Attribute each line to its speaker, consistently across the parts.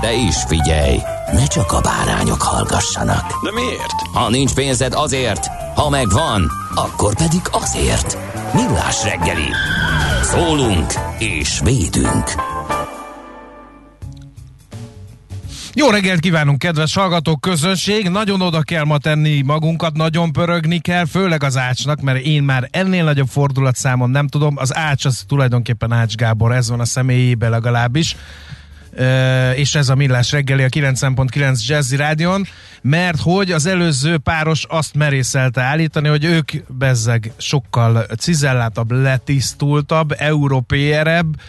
Speaker 1: De is figyelj, ne csak a bárányok hallgassanak.
Speaker 2: De miért?
Speaker 1: Ha nincs pénzed azért, ha megvan, akkor pedig azért. Millás reggeli. Szólunk és védünk.
Speaker 3: Jó reggelt kívánunk, kedves hallgatók, közönség! Nagyon oda kell ma tenni magunkat, nagyon pörögni kell, főleg az Ácsnak, mert én már ennél nagyobb fordulatszámon nem tudom. Az Ács az tulajdonképpen Ács Gábor, ez van a személyében legalábbis. És ez a Millás reggeli a 9.9 Jazzy Rádion, mert hogy az előző páros azt merészelte állítani, hogy ők bezzeg sokkal cizellátabb, letisztultabb, európéerebb,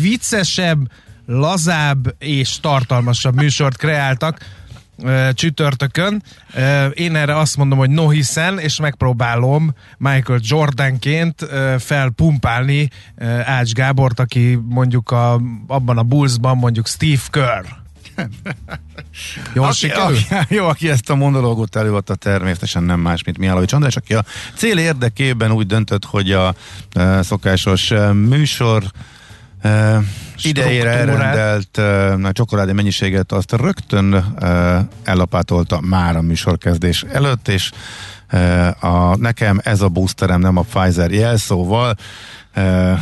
Speaker 3: viccesebb, lazább és tartalmasabb műsort kreáltak csütörtökön. Én erre azt mondom, hogy no hiszen, és megpróbálom Michael Jordanként felpumpálni Ács Gábort, aki mondjuk a, abban a Bullsban mondjuk Steve Kerr.
Speaker 4: Jó, aki, aki, jó, aki ezt a monológot előadta természetesen nem más, mint Mihálovics András, aki a cél érdekében úgy döntött, hogy a uh, szokásos uh, műsor uh, idejére elrendelt uh, csokoládé mennyiséget azt rögtön uh, ellapátolta már a műsorkezdés előtt, és a, nekem ez a boosterem nem a Pfizer jelszóval,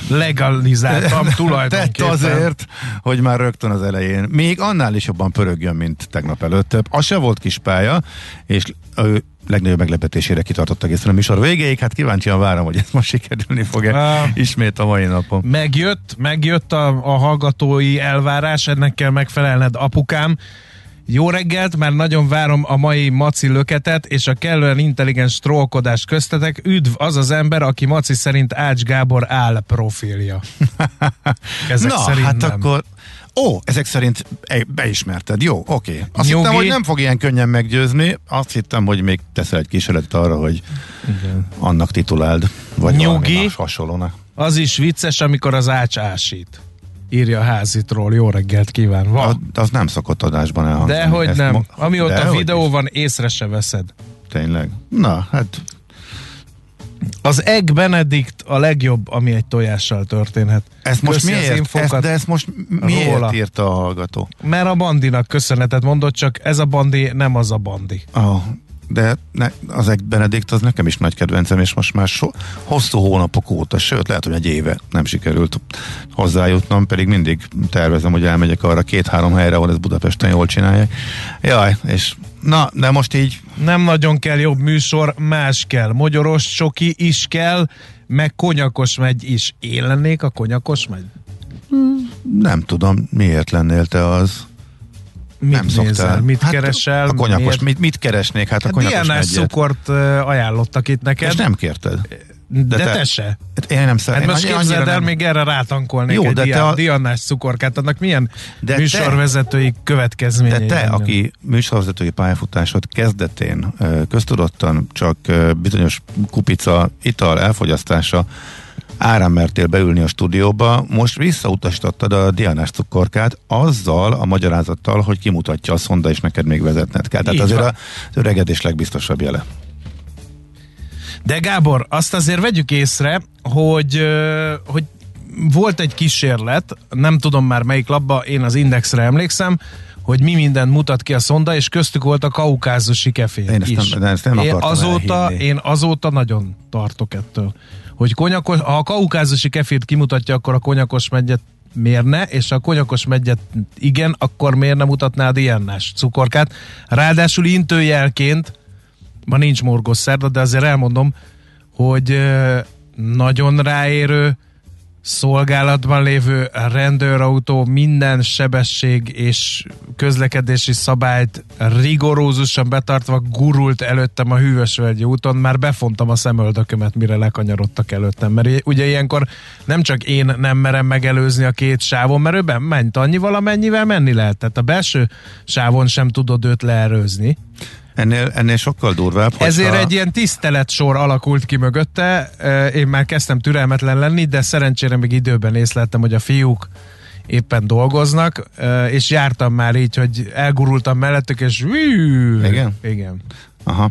Speaker 3: legalizáltam tulajdonképpen.
Speaker 4: Tett azért, hogy már rögtön az elején még annál is jobban pörögjön, mint tegnap előtt. Az se volt kis pálya, és ő legnagyobb meglepetésére kitartott egészen a műsor végéig. Hát kíváncsian várom, hogy ez most sikerülni fog-e uh, ismét a mai napon.
Speaker 3: Megjött, megjött a, a hallgatói elvárás, ennek kell megfelelned apukám. Jó reggelt, már nagyon várom a mai Maci löketet és a kellően intelligens trollkodás köztetek. Üdv az az ember, aki Maci szerint Ács Gábor áll profilja.
Speaker 4: Ezek Na, szerint hát nem. akkor Ó, ezek szerint beismerted. Jó, oké. Okay. Azt Nyugi. hittem, hogy nem fog ilyen könnyen meggyőzni. Azt hittem, hogy még teszel egy kísérletet arra, hogy Igen. annak tituláld. Vagy
Speaker 3: Nyugi.
Speaker 4: hasonlónak.
Speaker 3: Az is vicces, amikor az ács ásít írja a házitról. Jó reggelt kíván. Van.
Speaker 4: Az, az nem szokott adásban elhangzani.
Speaker 3: Dehogy nem. Mo- Amióta De videó is. van, észre se veszed.
Speaker 4: Tényleg? Na, hát...
Speaker 3: Az Egg Benedict a legjobb, ami egy tojással történhet.
Speaker 4: Ezt most Köszi miért? Ezt, de ezt most miért róla. írta a hallgató?
Speaker 3: Mert a bandinak köszönetet mondott, csak ez a bandi nem az a bandi.
Speaker 4: Oh, de ne, az egy Benedikt az nekem is nagy kedvencem, és most már so, hosszú hónapok óta, sőt, lehet, hogy egy éve nem sikerült hozzájutnom, pedig mindig tervezem, hogy elmegyek arra két-három helyre, ahol ez Budapesten jól csinálják. Jaj, és na, de most így...
Speaker 3: Nem nagyon kell jobb műsor, más kell. Mogyoros csoki is kell, meg konyakos megy is. Én lennék a konyakos megy?
Speaker 4: Nem tudom, miért lennél te az.
Speaker 3: Mit nem nézel, szoktál. mit hát keresel?
Speaker 4: A konyakos, mit, mit keresnék? Hát a hát konyakos
Speaker 3: Diánás cukort ajánlottak itt neked.
Speaker 4: És nem kérted.
Speaker 3: De, de te, te se.
Speaker 4: Hát én nem szeretem.
Speaker 3: Hát most képzeld el, nem... még erre rátankolnék Jó, egy de te a... diannás cukorkát, annak milyen de műsorvezetői te, következményei?
Speaker 4: De te, aki műsorvezetői pályafutásod kezdetén köztudottan csak bizonyos kupica ital elfogyasztása árán mertél beülni a stúdióba, most visszautasítottad a diánás cukorkát azzal a magyarázattal, hogy kimutatja a szonda, és neked még vezetned kell. Tehát Így azért van. az öregedés legbiztosabb jele.
Speaker 3: De Gábor, azt azért vegyük észre, hogy, hogy volt egy kísérlet, nem tudom már melyik labba, én az Indexre emlékszem, hogy mi mindent mutat ki a szonda, és köztük volt a kaukázusi kefé
Speaker 4: Én ezt
Speaker 3: is.
Speaker 4: nem- de ezt nem
Speaker 3: én azóta,
Speaker 4: elhinni.
Speaker 3: én azóta nagyon tartok ettől. Hogy konyakos, ha a kaukázusi kefét kimutatja, akkor a konyakos megyet miért ne, és a konyakos megyet igen, akkor miért nem mutatnád ilyennás cukorkát. Ráadásul intőjelként, ma nincs morgos szerda, de azért elmondom, hogy nagyon ráérő, szolgálatban lévő rendőrautó minden sebesség és közlekedési szabályt rigorózusan betartva gurult előttem a Hűvösvölgyi úton, már befontam a szemöldökömet, mire lekanyarodtak előttem, mert ugye ilyenkor nem csak én nem merem megelőzni a két sávon, mert ő ben ment annyival, amennyivel menni lehet. Tehát a belső sávon sem tudod őt leerőzni.
Speaker 4: Ennél, ennél sokkal durvább.
Speaker 3: Ezért egy ilyen tiszteletsor alakult ki mögötte. Én már kezdtem türelmetlen lenni, de szerencsére még időben észleltem, hogy a fiúk éppen dolgoznak, és jártam már így, hogy elgurultam mellettük, és
Speaker 4: Igen?
Speaker 3: Igen.
Speaker 4: Aha.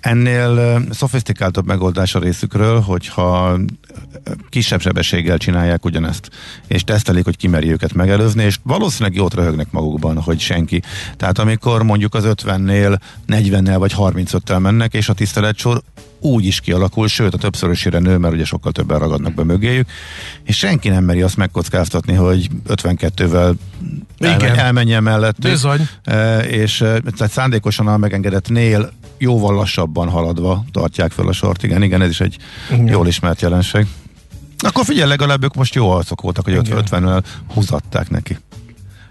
Speaker 4: Ennél szofisztikáltabb megoldás a részükről, hogyha kisebb sebességgel csinálják ugyanezt, és tesztelik, hogy kimeri őket megelőzni, és valószínűleg jót röhögnek magukban, hogy senki. Tehát amikor mondjuk az 50-nél 40-nel vagy 35-tel mennek, és a tiszteletsor úgy is kialakul, sőt a többszörösére nő, mert ugye sokkal többen ragadnak be mögéjük, és senki nem meri azt megkockáztatni, hogy 52-vel
Speaker 3: Igen.
Speaker 4: elmen, elmenjen mellettük.
Speaker 3: Bizony.
Speaker 4: E, és e, tehát szándékosan a megengedettnél jóval lassabban haladva tartják fel a sort. Igen, igen, ez is egy
Speaker 3: Igen.
Speaker 4: jól ismert jelenség. Akkor figyelj, legalább ők most jó arcok voltak, hogy
Speaker 3: Igen.
Speaker 4: 50-nel húzatták neki.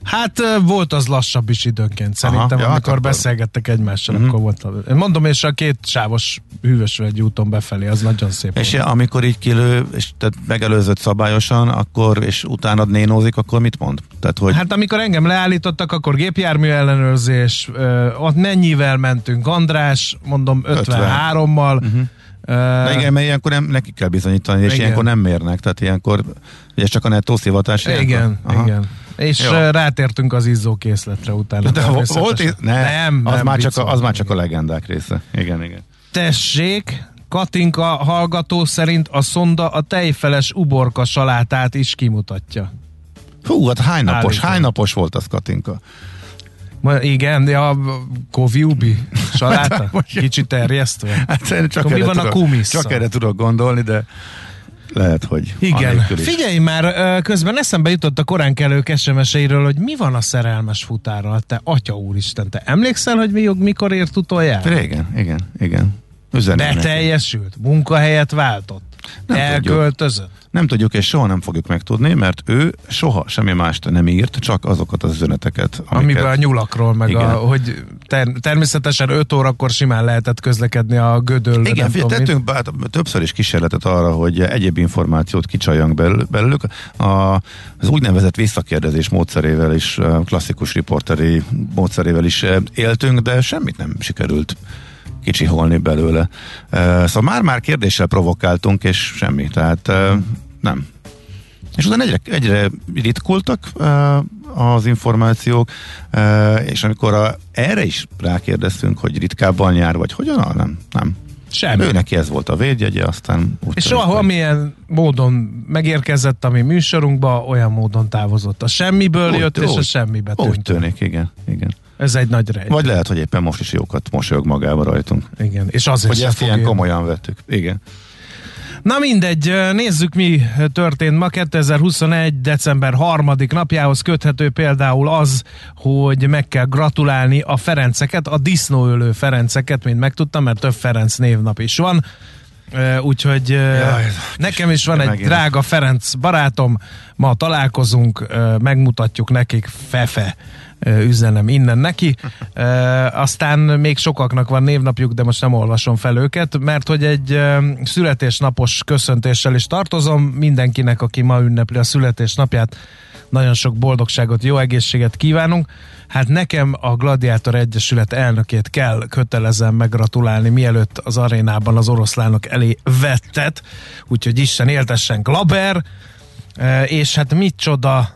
Speaker 3: Hát volt az lassabb is időnként, szerintem,
Speaker 4: ja,
Speaker 3: Aha,
Speaker 4: hát
Speaker 3: amikor
Speaker 4: akkor-
Speaker 3: beszélgettek egymással,
Speaker 4: Mhm.
Speaker 3: akkor volt. a- mondom, és a két sávos hűvösvölgyi úton befelé, az nagyon szép
Speaker 4: És
Speaker 3: volt.
Speaker 4: amikor így kilő, és tehát megelőzött szabályosan, akkor, és utána nénózik, akkor mit mond? Tehát, hogy
Speaker 3: Hát amikor engem leállítottak, akkor gépjármű ellenőrzés, ö, ott mennyivel mentünk? András, mondom 53-mal. Uh-huh.
Speaker 4: De igen, mert ilyenkor nem, neki kell bizonyítani, és
Speaker 3: Igen.
Speaker 4: ilyenkor nem mérnek, tehát ilyenkor, ugye csak a nettó szivatás. ilyenkor?
Speaker 3: Igen,
Speaker 4: Aha.
Speaker 3: igen. És
Speaker 4: Jó.
Speaker 3: rátértünk az izzókészletre utána.
Speaker 4: De volt, í- ne,
Speaker 3: nem,
Speaker 4: az,
Speaker 3: nem,
Speaker 4: már csak a, az már csak a legendák része. Igen, igen.
Speaker 3: Tessék, Katinka hallgató szerint a szonda a tejfeles uborka salátát is kimutatja.
Speaker 4: Hú, hát hány napos,
Speaker 3: Állítom.
Speaker 4: hány napos volt az Katinka?
Speaker 3: Ma, igen, de a koviubi saláta, kicsit terjesztve.
Speaker 4: Hát csak,
Speaker 3: Akkor mi van a
Speaker 4: tudok,
Speaker 3: kumisszal?
Speaker 4: csak erre tudok gondolni, de lehet, hogy
Speaker 3: Igen. Figyelj már, közben eszembe jutott a korán kelő kesemeseiről, hogy mi van a szerelmes futárral, te atya úristen, te emlékszel, hogy mi, mikor ért utoljára?
Speaker 4: Régen, igen, igen. Üzenem neki.
Speaker 3: Beteljesült, munkahelyet váltott,
Speaker 4: Nem
Speaker 3: elköltözött.
Speaker 4: Nem tudjuk, és soha nem fogjuk megtudni, mert ő soha semmi mást nem írt, csak azokat az üzeneteket, amiket...
Speaker 3: Amiben a nyulakról, meg
Speaker 4: Igen.
Speaker 3: a, hogy ter- természetesen 5 órakor simán lehetett közlekedni a gödöllő.
Speaker 4: Igen,
Speaker 3: mit.
Speaker 4: tettünk bár, többször is kísérletet arra, hogy egyéb információt kicsaljunk belül- belőlük. A, az úgynevezett visszakérdezés módszerével is, klasszikus riporteri módszerével is éltünk, de semmit nem sikerült kicsiholni belőle. Szóval már-már kérdéssel provokáltunk, és semmi. Tehát eh, nem. És utána egyre, egyre ritkultak az információk, és amikor a, erre is rákérdeztünk, hogy ritkábban jár, vagy hogyan, nem, nem.
Speaker 3: Semmi.
Speaker 4: Ő neki ez volt a védjegye, aztán úgy
Speaker 3: És ahol
Speaker 4: hogy-
Speaker 3: amilyen módon megérkezett a mi műsorunkba, olyan módon távozott. A semmiből
Speaker 4: Úgy-
Speaker 3: jött, és a
Speaker 4: úgy-
Speaker 3: semmibe
Speaker 4: Úgy
Speaker 3: tűnt.
Speaker 4: tűnik, igen, igen.
Speaker 3: Ez egy nagy rejt.
Speaker 4: Vagy lehet, hogy éppen most is jókat mosolyog magába rajtunk.
Speaker 3: Igen, és azért
Speaker 4: Hogy ezt ilyen komolyan vettük. Igen.
Speaker 3: Na mindegy, nézzük mi történt ma 2021. december harmadik napjához köthető például az, hogy meg kell gratulálni a Ferenceket, a disznóölő Ferenceket, mint megtudtam, mert több Ferenc névnap is van. Úgyhogy Jaj, nekem is van egy
Speaker 4: megint.
Speaker 3: drága Ferenc barátom, ma találkozunk, megmutatjuk nekik Fefe üzenem innen neki. Aztán még sokaknak van névnapjuk, de most nem olvasom fel őket, mert hogy egy születésnapos köszöntéssel is tartozom. Mindenkinek, aki ma ünnepli a születésnapját, nagyon sok boldogságot, jó egészséget kívánunk. Hát nekem a Gladiátor Egyesület elnökét kell kötelezem meggratulálni, mielőtt az arénában az oroszlánok elé vettet, úgyhogy Isten éltessen Glaber, és hát micsoda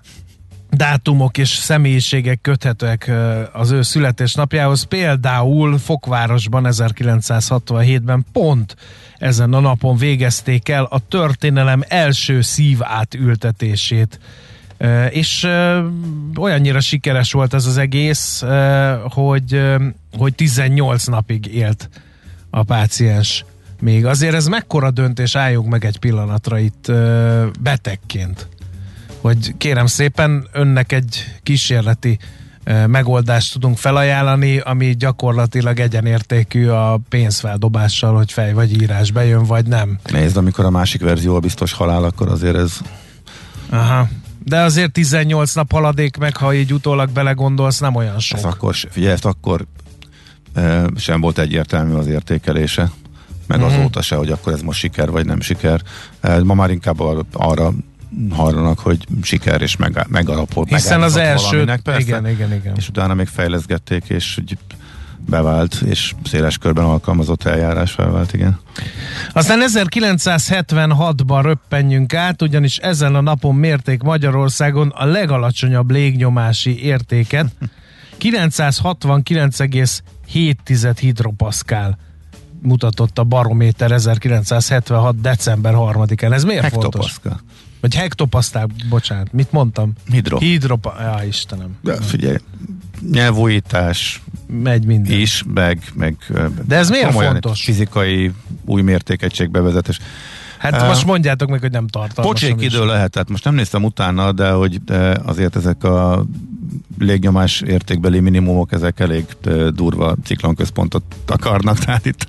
Speaker 3: dátumok és személyiségek köthetőek az ő születésnapjához. Például Fokvárosban 1967-ben pont ezen a napon végezték el a történelem első szívátültetését És olyannyira sikeres volt ez az egész, hogy, hogy 18 napig élt a páciens még. Azért ez mekkora döntés, álljunk meg egy pillanatra itt betegként. Hogy kérem szépen, önnek egy kísérleti megoldást tudunk felajánlani, ami gyakorlatilag egyenértékű a pénzfeldobással, hogy fej vagy írás bejön, vagy nem.
Speaker 4: Nézd, amikor a másik verzió a biztos halál, akkor azért ez...
Speaker 3: Aha. De azért 18 nap haladék meg, ha így utólag belegondolsz, nem olyan sok.
Speaker 4: Ez akkor, figyelj, ezt akkor e, sem volt egyértelmű az értékelése, meg mm-hmm. azóta se, hogy akkor ez most siker vagy nem siker. E, ma már inkább arra hajlanak, hogy siker és meg, megalapolt.
Speaker 3: Hiszen az első, persze, igen, igen, igen.
Speaker 4: És utána még fejleszgették, és hogy bevált, és széles körben alkalmazott eljárás felvált, igen.
Speaker 3: Aztán 1976-ban röppenjünk át, ugyanis ezen a napon mérték Magyarországon a legalacsonyabb légnyomási értéket, 969,7 hidropaszkál mutatott a barométer 1976. december 3-án. Ez miért fontos? Vagy hektopaszták, bocsánat, mit mondtam?
Speaker 4: Hidro.
Speaker 3: Hidropa, ja, Istenem.
Speaker 4: De figyelj, nyelvújítás
Speaker 3: megy minden.
Speaker 4: is, meg, meg
Speaker 3: De ez miért fontos?
Speaker 4: Fizikai új mértékegység bevezetés.
Speaker 3: Hát uh, most mondjátok meg, hogy nem tartalmas.
Speaker 4: Pocsék idő lehet, tehát most nem néztem utána, de hogy de azért ezek a légnyomás értékbeli minimumok, ezek elég durva ciklonközpontot akarnak, tehát itt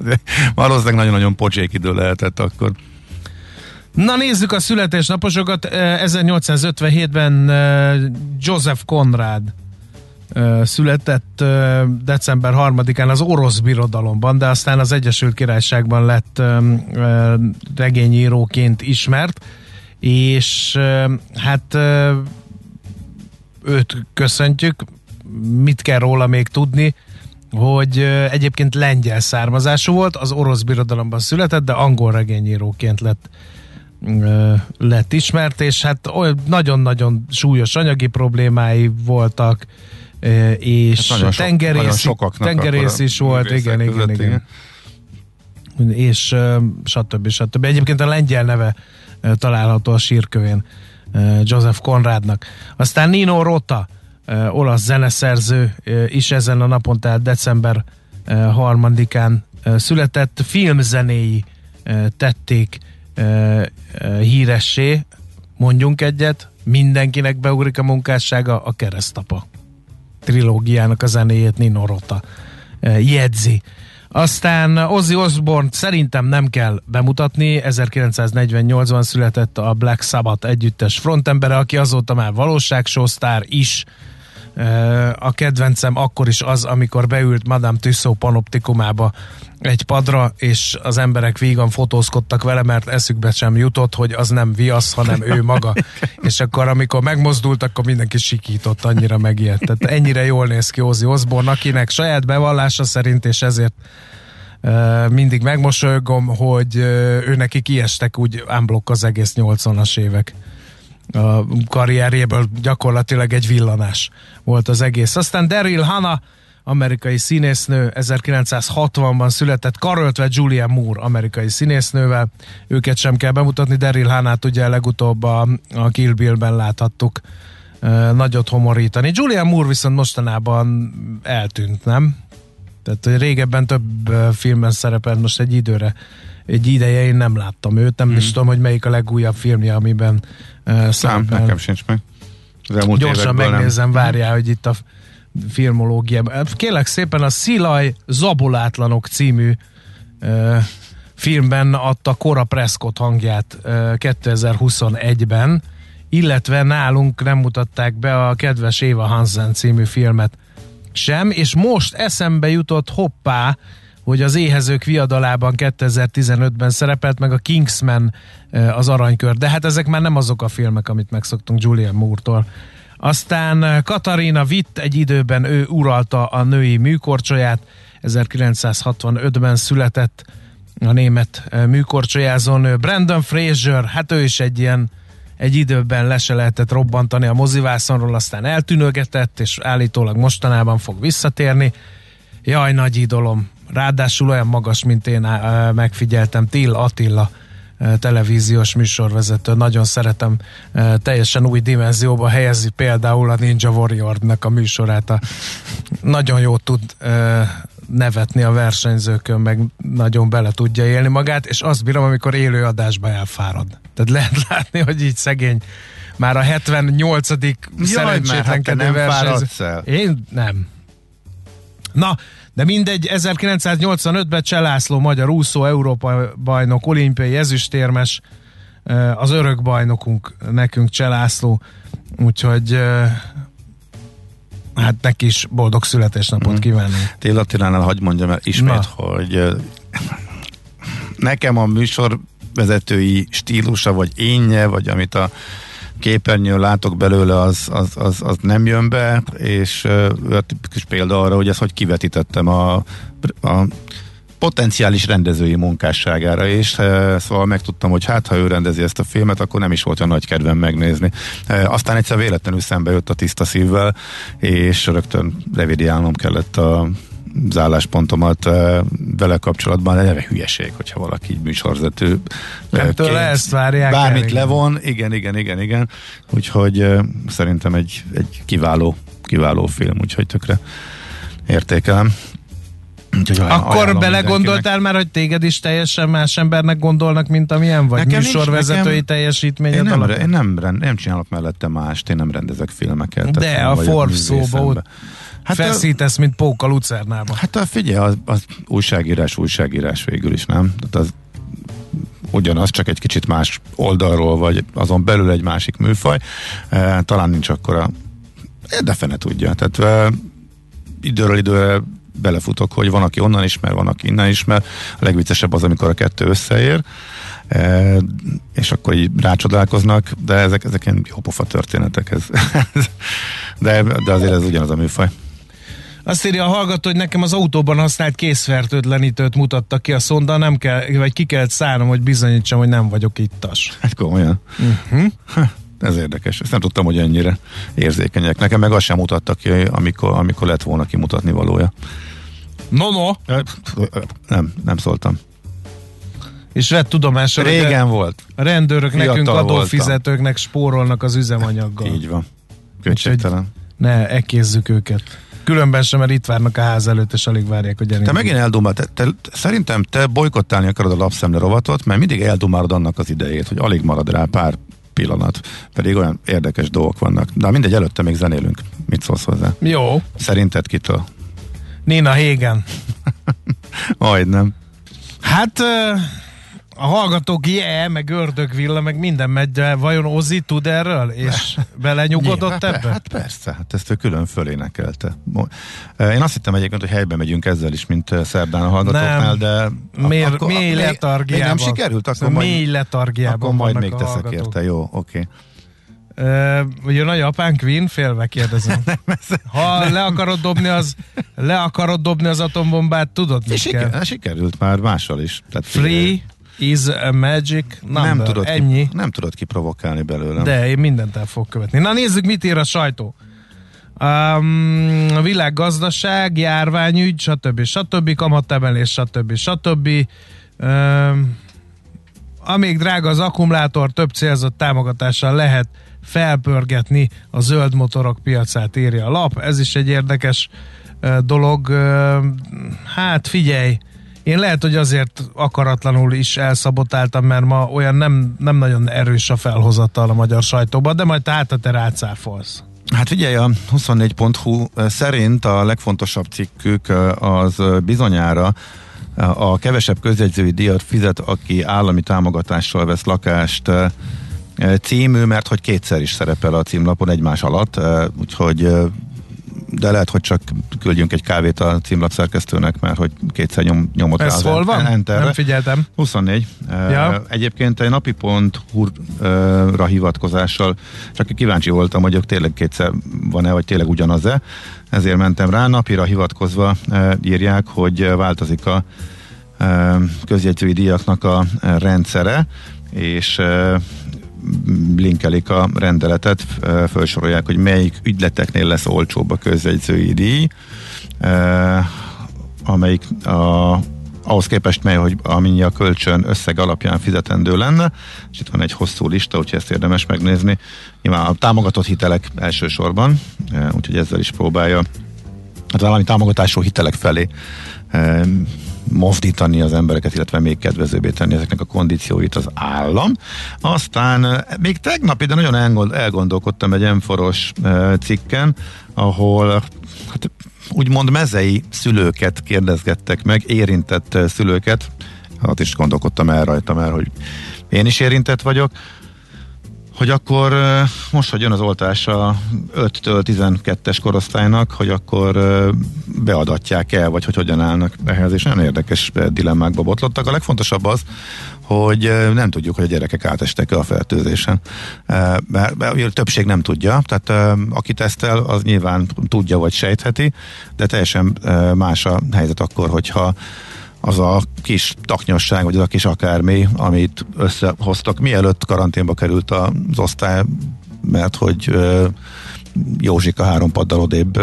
Speaker 4: valószínűleg nagyon-nagyon pocsék idő lehetett akkor.
Speaker 3: Na nézzük a születésnaposokat. 1857-ben Joseph Conrad született december 3-án az orosz birodalomban, de aztán az Egyesült Királyságban lett regényíróként ismert, és hát őt köszöntjük. Mit kell róla még tudni? hogy egyébként lengyel származású volt, az orosz birodalomban született, de angol regényíróként lett lett ismert, és hát nagyon-nagyon súlyos anyagi problémái voltak, és hát tengerész, tengerész is volt, igen, igen, igen, igen. És stb. stb. Egyébként a lengyel neve található a sírkövén Joseph Conradnak. Aztán Nino Rota, olasz zeneszerző is ezen a napon, tehát december harmadikán született, filmzenéi tették híressé, mondjunk egyet, mindenkinek beugrik a munkássága, a keresztapa. Trilógiának a zenéjét Nino Rota jegyzi. Aztán Ozzy Osbourne szerintem nem kell bemutatni, 1948-ban született a Black Sabbath együttes frontembere, aki azóta már valóságsósztár is, a kedvencem akkor is az, amikor beült Madame Tussauds panoptikumába egy padra, és az emberek vígan fotózkodtak vele, mert eszükbe sem jutott, hogy az nem viasz, hanem ő maga. és akkor, amikor megmozdult, akkor mindenki sikított, annyira megijedt. Tehát ennyire jól néz ki Ozzy Osbourne, akinek saját bevallása szerint, és ezért uh, mindig megmosolygom, hogy uh, ő neki kiestek úgy unblock az egész 80-as évek a karrierjéből gyakorlatilag egy villanás volt az egész. Aztán Daryl Hannah, amerikai színésznő, 1960-ban született, karöltve Julia Moore, amerikai színésznővel. Őket sem kell bemutatni, Daryl Hannah-t ugye legutóbb a, a Kill Bill-ben láthattuk e, nagyot homorítani. Julia Moore viszont mostanában eltűnt, nem? Tehát hogy régebben több filmben szerepelt, most egy időre egy ideje én nem láttam őt, nem hmm. is tudom, hogy melyik a legújabb filmje, amiben uh,
Speaker 4: szerepel. Nem, nekem sincs meg.
Speaker 3: Az Gyorsan megnézem, nem. várjál, hogy itt a filmológiában. Kérlek szépen a Szilaj Zabolátlanok című uh, filmben adta Cora Prescott hangját uh, 2021-ben, illetve nálunk nem mutatták be a kedves Éva Hansen című filmet sem, és most eszembe jutott hoppá, hogy az Éhezők viadalában 2015-ben szerepelt meg a Kingsman az aranykör, de hát ezek már nem azok a filmek, amit megszoktunk Julian Moore-tól. Aztán Katarina Witt egy időben ő uralta a női műkorcsolyát, 1965-ben született a német műkorcsolyázó nő. Brandon Fraser, hát ő is egy ilyen egy időben le se lehetett robbantani a mozivászonról, aztán eltűnögetett, és állítólag mostanában fog visszatérni. Jaj, nagy idolom. Ráadásul olyan magas, mint én megfigyeltem, Till Attila televíziós műsorvezető. Nagyon szeretem, teljesen új dimenzióba helyezi például a Ninja Warrior-nak a műsorát. A, nagyon jó tud nevetni a versenyzőkön, meg nagyon bele tudja élni magát, és azt bírom, amikor élő adásba elfárad. Tehát lehet látni, hogy így szegény már a 78. szerencsétlenkedő
Speaker 4: hát
Speaker 3: versenyző. Én nem. Na, de mindegy, 1985-ben Cselászló magyar úszó, Európa bajnok, olimpiai ezüstérmes, az örök bajnokunk nekünk Cselászló, úgyhogy hát neki is boldog születésnapot mm. kívánunk.
Speaker 4: Tél Attilánál hagyd mondjam el ismét, Na. hogy nekem a műsor vezetői stílusa, vagy énje, vagy amit a képernyőn látok belőle, az, az, az, az nem jön be, és uh, tipikus példa arra, hogy ezt hogy kivetítettem a, a potenciális rendezői munkásságára is, szóval megtudtam, hogy hát ha ő rendezi ezt a filmet, akkor nem is volt olyan nagy kedvem megnézni. Aztán egyszer véletlenül szembe jött a tiszta szívvel, és rögtön revidiálnom kellett a az álláspontomat vele kapcsolatban, de neve hülyeség, hogyha valaki így műsorzető.
Speaker 3: Nem tőle ezt várják
Speaker 4: Bármit el, levon, igen, igen, igen, igen. Úgyhogy szerintem egy, egy kiváló, kiváló film, úgyhogy tökre értékelem.
Speaker 3: Úgyhogy Akkor belegondoltál már, hogy téged is teljesen más embernek gondolnak, mint amilyen vagy? Nekem műsorvezetői nekem, teljesítményed
Speaker 4: én nem, én nem, rend, nem csinálok mellette mást, én nem rendezek filmeket.
Speaker 3: De a Forbes szóba Hát Feszítesz, a, mint póka lucernába.
Speaker 4: Hát a, figyelj, az, az újságírás, újságírás végül is, nem? Tehát az ugyanaz, csak egy kicsit más oldalról, vagy azon belül egy másik műfaj. E, talán nincs akkora, de fene tudja. Tehát e, időről időre belefutok, hogy van, aki onnan ismer, van, aki innen ismer. A legviccesebb az, amikor a kettő összeér, e, és akkor így rácsodálkoznak, de ezek, ezek ilyen jópofa történetek. Ez, de, de azért ez ugyanaz a műfaj.
Speaker 3: Azt írja a hallgató, hogy nekem az autóban használt készfertőtlenítőt mutatta ki a szonda, nem kell, vagy ki kellett szállnom, hogy bizonyítsam, hogy nem vagyok ittas.
Speaker 4: Hát komolyan. Uh-huh. ez érdekes. Ezt nem tudtam, hogy ennyire érzékenyek. Nekem meg azt sem mutattak ki, amikor, amikor lett volna kimutatni valója.
Speaker 3: No, no.
Speaker 4: Nem, nem szóltam.
Speaker 3: És vett tudomásra,
Speaker 4: Régen volt.
Speaker 3: A rendőrök Fiatal nekünk adófizetőknek spórolnak az üzemanyaggal.
Speaker 4: Így van. Kötségtelen.
Speaker 3: Ne ekézzük őket. Különben sem, mert itt várnak a ház előtt, és alig várják, hogy
Speaker 4: elindulj. Te megint eldumál, te, te, szerintem te bolykottálni akarod a lapszemle rovatot, mert mindig eldumálod annak az idejét, hogy alig marad rá pár pillanat, pedig olyan érdekes dolgok vannak. De mindegy, előtte még zenélünk. Mit szólsz hozzá?
Speaker 3: Jó.
Speaker 4: Szerinted kitől?
Speaker 3: Nina Hagen.
Speaker 4: Majdnem.
Speaker 3: Hát a hallgatók je, meg ördögvilla, meg minden megy, de vajon Ozi tud erről? És belenyugodott
Speaker 4: hát,
Speaker 3: ebbe?
Speaker 4: Hát persze, hát ezt ő külön fölénekelte. Én azt hittem egyébként, hogy helyben megyünk ezzel is, mint szerdán a hallgatóknál, de...
Speaker 3: Miért, akkor, mély letargiában.
Speaker 4: nem sikerült? Akkor
Speaker 3: majd, mély letargiában
Speaker 4: Akkor majd még teszek érte, jó, oké. Okay.
Speaker 3: Uh, jön apánk Queen? Félve kérdezem. ha le akarod dobni az le akarod dobni az atombombát, tudod, mit
Speaker 4: siker, kell? Sikerült már mással is.
Speaker 3: Tehát Free is a magic number. Nem tudod, Ennyi. Ki,
Speaker 4: nem tudod kiprovokálni belőle.
Speaker 3: De én mindent el fog követni. Na nézzük, mit ír a sajtó. Um, a világgazdaság, járványügy, stb. stb. kamatemelés, stb. stb. Um, amíg drága az akkumulátor, több célzott támogatással lehet felpörgetni a zöld motorok piacát, írja a lap. Ez is egy érdekes dolog. Hát figyelj, én lehet, hogy azért akaratlanul is elszabotáltam, mert ma olyan nem, nem nagyon erős a felhozatal a magyar sajtóban, de majd hát te rácáfolsz.
Speaker 4: Hát figyelj, a 24.hu szerint a legfontosabb cikkük az bizonyára a kevesebb közjegyzői díjat fizet, aki állami támogatással vesz lakást című, mert hogy kétszer is szerepel a címlapon egymás alatt, úgyhogy de lehet, hogy csak küldjünk egy kávét a címlap szerkesztőnek, mert hogy kétszer nyom, nyomott
Speaker 3: Ez hol van? Enterre. Nem figyeltem.
Speaker 4: 24. Ja. Egyébként egy napi pont-ra hivatkozással csak kíváncsi voltam, hogy ők tényleg kétszer van-e, vagy tényleg ugyanaz-e. Ezért mentem rá, napira hivatkozva írják, hogy változik a közjegyzői díjaknak a rendszere, és linkelik a rendeletet, felsorolják, hogy melyik ügyleteknél lesz olcsóbb a közjegyzői díj, amelyik a ahhoz képest mely, hogy amennyi a kölcsön összeg alapján fizetendő lenne, és itt van egy hosszú lista, úgyhogy ezt érdemes megnézni. Nyilván a támogatott hitelek elsősorban, úgyhogy ezzel is próbálja hát valami támogatású hitelek felé mozdítani az embereket, illetve még kedvezőbbé tenni ezeknek a kondícióit az állam. Aztán még tegnap ide nagyon elgondolkodtam egy enforos cikken, ahol hát, úgymond mezei szülőket kérdezgettek meg, érintett szülőket, hát is gondolkodtam el rajta, mert hogy én is érintett vagyok, hogy akkor most, hogy jön az oltás a 5-től 12-es korosztálynak, hogy akkor beadatják el, vagy hogy hogyan állnak ehhez, és nagyon érdekes dilemmákba botlottak. A legfontosabb az, hogy nem tudjuk, hogy a gyerekek átestek-e a fertőzésen. Mert, mert a többség nem tudja, tehát aki tesztel, az nyilván tudja vagy sejtheti, de teljesen más a helyzet akkor, hogyha az a kis taknyosság, vagy az a kis akármi, amit összehoztak, mielőtt karanténba került az osztály, mert hogy Józsika három paddal odébb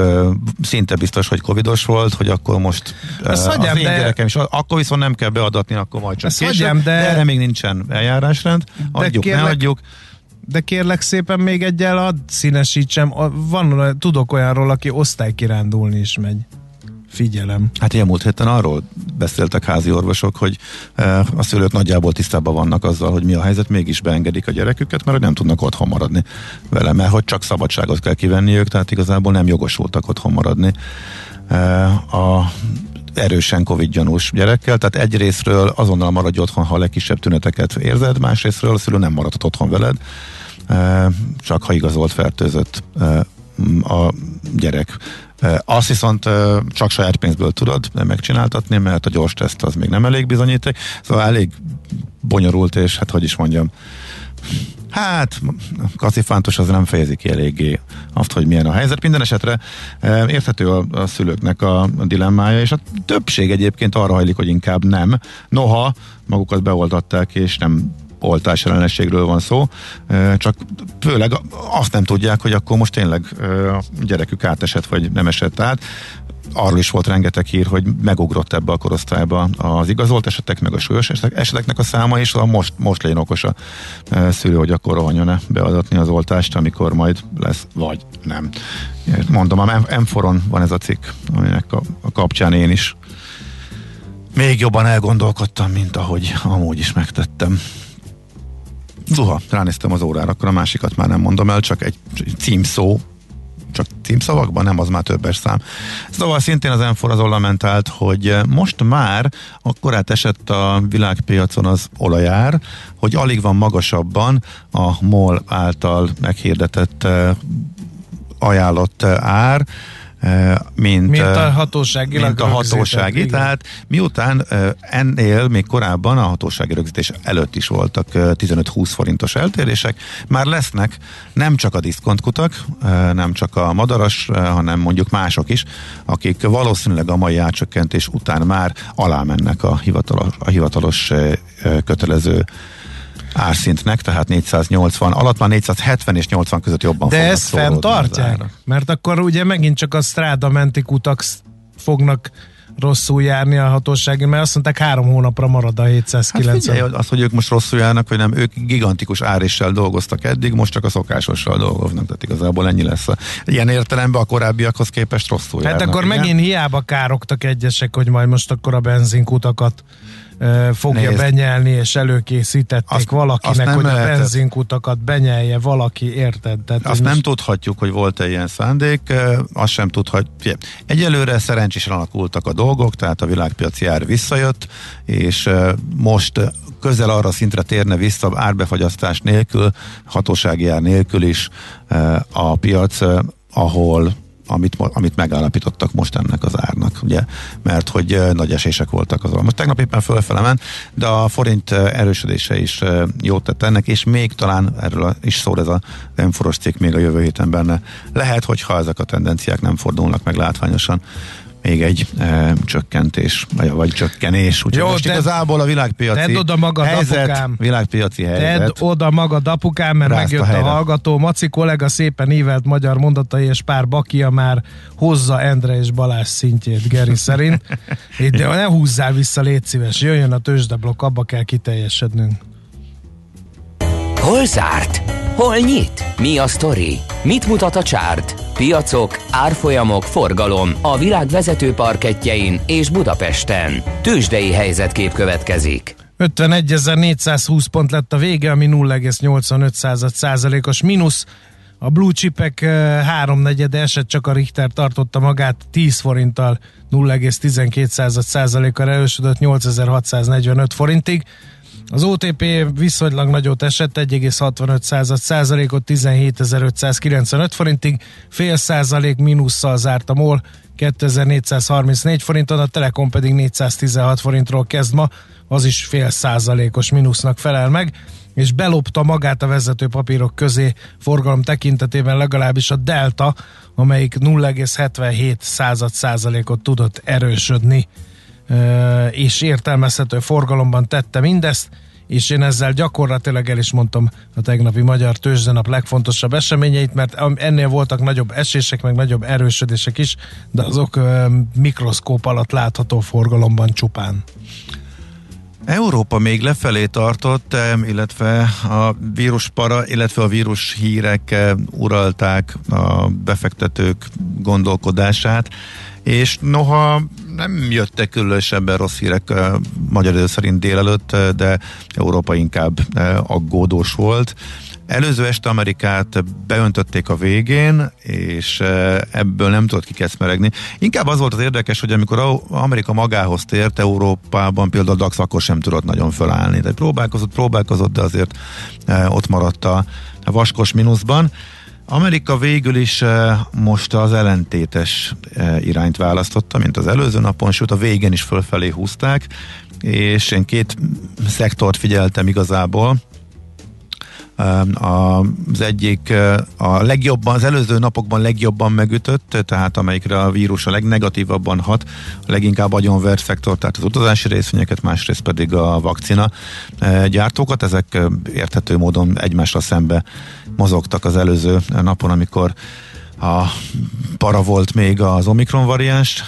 Speaker 4: szinte biztos, hogy covidos volt, hogy akkor most
Speaker 3: Ezt
Speaker 4: az
Speaker 3: hagyjám,
Speaker 4: én
Speaker 3: de...
Speaker 4: gyerekem is, akkor viszont nem kell beadatni, akkor majd csak
Speaker 3: Ezt
Speaker 4: később,
Speaker 3: hagyjám, de...
Speaker 4: de erre még nincsen eljárásrend, adjuk,
Speaker 3: kérlek,
Speaker 4: ne adjuk.
Speaker 3: De kérlek szépen még egyel ad színesítsem. Van, tudok olyanról, aki osztálykirándulni is megy. Figyelem.
Speaker 4: Hát ilyen múlt héten arról beszéltek házi orvosok, hogy e, a szülők nagyjából tisztában vannak azzal, hogy mi a helyzet, mégis beengedik a gyereküket, mert nem tudnak otthon maradni vele, mert hogy csak szabadságot kell kivenni ők, tehát igazából nem jogosultak otthon maradni. E, a erősen Covid gyanús gyerekkel, tehát egy részről azonnal maradj otthon, ha a legkisebb tüneteket érzed, másrésztről a szülő nem maradhat otthon veled, e, csak ha igazolt fertőzött a gyerek. Azt viszont csak saját pénzből tudod megcsináltatni, mert a gyors teszt az még nem elég bizonyíték, szóval elég bonyolult, és hát hogy is mondjam, Hát, kacifántos az nem fejezi ki eléggé azt, hogy milyen a helyzet. Minden esetre érthető a, a szülőknek a dilemmája, és a többség egyébként arra hajlik, hogy inkább nem. Noha magukat beoltatták, és nem oltás ellenességről van szó, csak főleg azt nem tudják, hogy akkor most tényleg a gyerekük átesett, vagy nem esett át. Arról is volt rengeteg hír, hogy megugrott ebbe a korosztályba az igazolt esetek, meg a súlyos eseteknek a száma, és most, most legyen okos a szülő, hogy akkor rohanjon-e beadatni az oltást, amikor majd lesz, vagy nem. Mondom, a M4-on van ez a cikk, aminek a, a kapcsán én is még jobban elgondolkodtam, mint ahogy amúgy is megtettem. Zuha, ránéztem az órára, akkor a másikat már nem mondom el, csak egy címszó, csak címszavakban, nem az már többes szám. Szóval szintén az Enfor az ornamentált, hogy most már akkor esett a világpiacon az olajár, hogy alig van magasabban a MOL által meghirdetett eh, ajánlott eh, ár, mint,
Speaker 3: mint a hatósági.
Speaker 4: Mint a hatósági, igen. tehát miután ennél még korábban a hatósági rögzítés előtt is voltak 15-20 forintos eltérések, már lesznek nem csak a diszkontkutak, nem csak a madaras, hanem mondjuk mások is, akik valószínűleg a mai átcsökkentés után már alá mennek a hivatalos, a hivatalos kötelező árszintnek, tehát 480 alatt már 470 és 80 között jobban
Speaker 3: De ezt fenntartják? Mert akkor ugye megint csak a stráda menti kutak fognak rosszul járni a hatósági, mert azt mondták három hónapra marad a 790. Hát figyelj,
Speaker 4: az, hogy ők most rosszul járnak, vagy nem, ők gigantikus áréssel dolgoztak eddig, most csak a szokásossal dolgoznak, tehát igazából ennyi lesz. Ilyen értelemben a korábbiakhoz képest rosszul
Speaker 3: hát
Speaker 4: járnak.
Speaker 3: akkor
Speaker 4: igen?
Speaker 3: megint hiába károktak egyesek, hogy majd most akkor a benzinkutakat fogja Nézd. benyelni, és előkészítették azt, valakinek, azt hogy lehetett. a benzinkutakat benyelje valaki, érted?
Speaker 4: Tehát azt nem most... tudhatjuk, hogy volt-e ilyen szándék, azt sem tudhatjuk. Egyelőre szerencsésen alakultak a dolgok, tehát a világpiaci ár visszajött, és most közel arra szintre térne vissza árbefagyasztás nélkül, hatósági ár nélkül is a piac, ahol amit, amit megállapítottak most ennek az árnak, ugye, mert hogy nagy esések voltak azon. Most tegnap éppen fölfele ment, de a forint erősödése is jót tett ennek, és még talán erről is szól ez a enforos cikk még a jövő héten benne. Lehet, hogyha ezek a tendenciák nem fordulnak meg látványosan, még egy e, csökkentés, vagy, vagy csökkenés. Úgyhogy
Speaker 3: Jó,
Speaker 4: most
Speaker 3: tedd-
Speaker 4: igazából a világpiaci
Speaker 3: tedd oda magad,
Speaker 4: helyzet,
Speaker 3: apukám.
Speaker 4: világpiaci helyzet.
Speaker 3: Tedd oda magad, apukám, mert
Speaker 4: Rázd a
Speaker 3: megjött a,
Speaker 4: helyre.
Speaker 3: hallgató. Maci kollega szépen ívelt magyar mondatai és pár bakia már hozza Endre és Balázs szintjét Geri szerint. Itt, de ne húzzál vissza, légy szíves. Jöjjön a tőzsdeblokk, abba kell kiteljesednünk.
Speaker 1: Hol zárt? Hol nyit? Mi a sztori? Mit mutat a csárt? Piacok, árfolyamok, forgalom a világ vezető parketjein és Budapesten. Tőzsdei helyzetkép következik.
Speaker 3: 51.420 pont lett a vége, ami 0,85 százalékos mínusz. A blue chipek eh, háromnegyede esett, csak a Richter tartotta magát 10 forinttal 0,12 százalékkal erősödött 8645 forintig. Az OTP viszonylag nagyot esett, 1,65 százalékot 17595 forintig, fél százalék mínusszal zárt a MOL 2434 forinton, a Telekom pedig 416 forintról kezd ma, az is fél százalékos mínusznak felel meg, és belopta magát a vezető papírok közé forgalom tekintetében legalábbis a Delta, amelyik 0,77 század százalékot tudott erősödni. És értelmezhető forgalomban tette mindezt, és én ezzel gyakorlatilag el is mondtam a tegnapi Magyar Tőzsdenap legfontosabb eseményeit, mert ennél voltak nagyobb esések, meg nagyobb erősödések is, de azok mikroszkóp alatt látható forgalomban csupán.
Speaker 4: Európa még lefelé tartott, em, illetve a víruspara, illetve a vírus hírek em, uralták a befektetők gondolkodását, és noha nem jöttek különösebben rossz hírek eh, magyar idő szerint délelőtt, de Európa inkább aggódós volt. Előző este Amerikát beöntötték a végén, és ebből nem tudott kikeszmeregni. Inkább az volt az érdekes, hogy amikor Amerika magához tért, Európában például a DAX akkor sem tudott nagyon fölállni. Tehát próbálkozott, próbálkozott, de azért ott maradt a vaskos mínuszban. Amerika végül is eh, most az ellentétes eh, irányt választotta, mint az előző napon, sőt a végén is fölfelé húzták, és én két szektort figyeltem igazából, az egyik a legjobban, az előző napokban legjobban megütött, tehát amelyikre a vírus a legnegatívabban hat, a leginkább agyonver szektor, tehát az utazási részvényeket, másrészt pedig a vakcina gyártókat, ezek érthető módon egymásra szembe mozogtak az előző napon, amikor a para volt még az Omikron variáns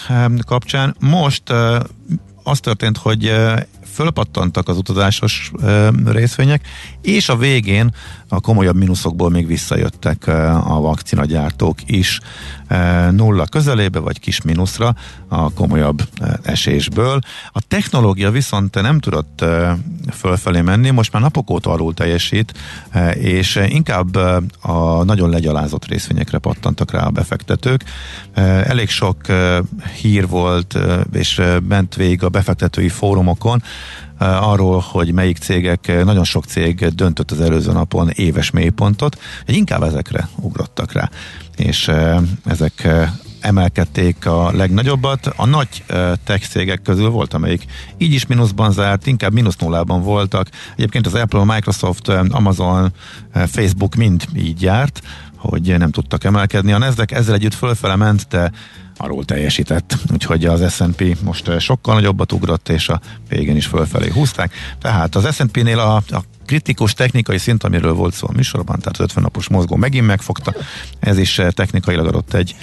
Speaker 4: kapcsán. Most az történt, hogy fölpattantak az utazásos részvények, és a végén a komolyabb mínuszokból még visszajöttek a vakcinagyártók is nulla közelébe, vagy kis mínuszra a komolyabb esésből. A technológia viszont nem tudott fölfelé menni, most már napok óta alul teljesít, és inkább a nagyon legyalázott részvényekre pattantak rá a befektetők. Elég sok hír volt, és ment végig a befektetői fórumokon, arról, hogy melyik cégek, nagyon sok cég döntött az előző napon éves mélypontot, hogy inkább ezekre ugrottak rá. És ezek emelkedték a legnagyobbat. A nagy tech cégek közül volt, amelyik így is mínuszban zárt, inkább mínusz nullában voltak. Egyébként az Apple, Microsoft, Amazon, Facebook mind így járt, hogy nem tudtak emelkedni. A Nasdaq ezzel együtt fölfele ment, de arról teljesített, úgyhogy az S&P most sokkal nagyobbat ugrott, és a végén is fölfelé húzták. Tehát az S&P-nél a, a kritikus technikai szint, amiről volt szó a műsorban, tehát az 50 napos mozgó megint megfogta, ez is technikailag adott egy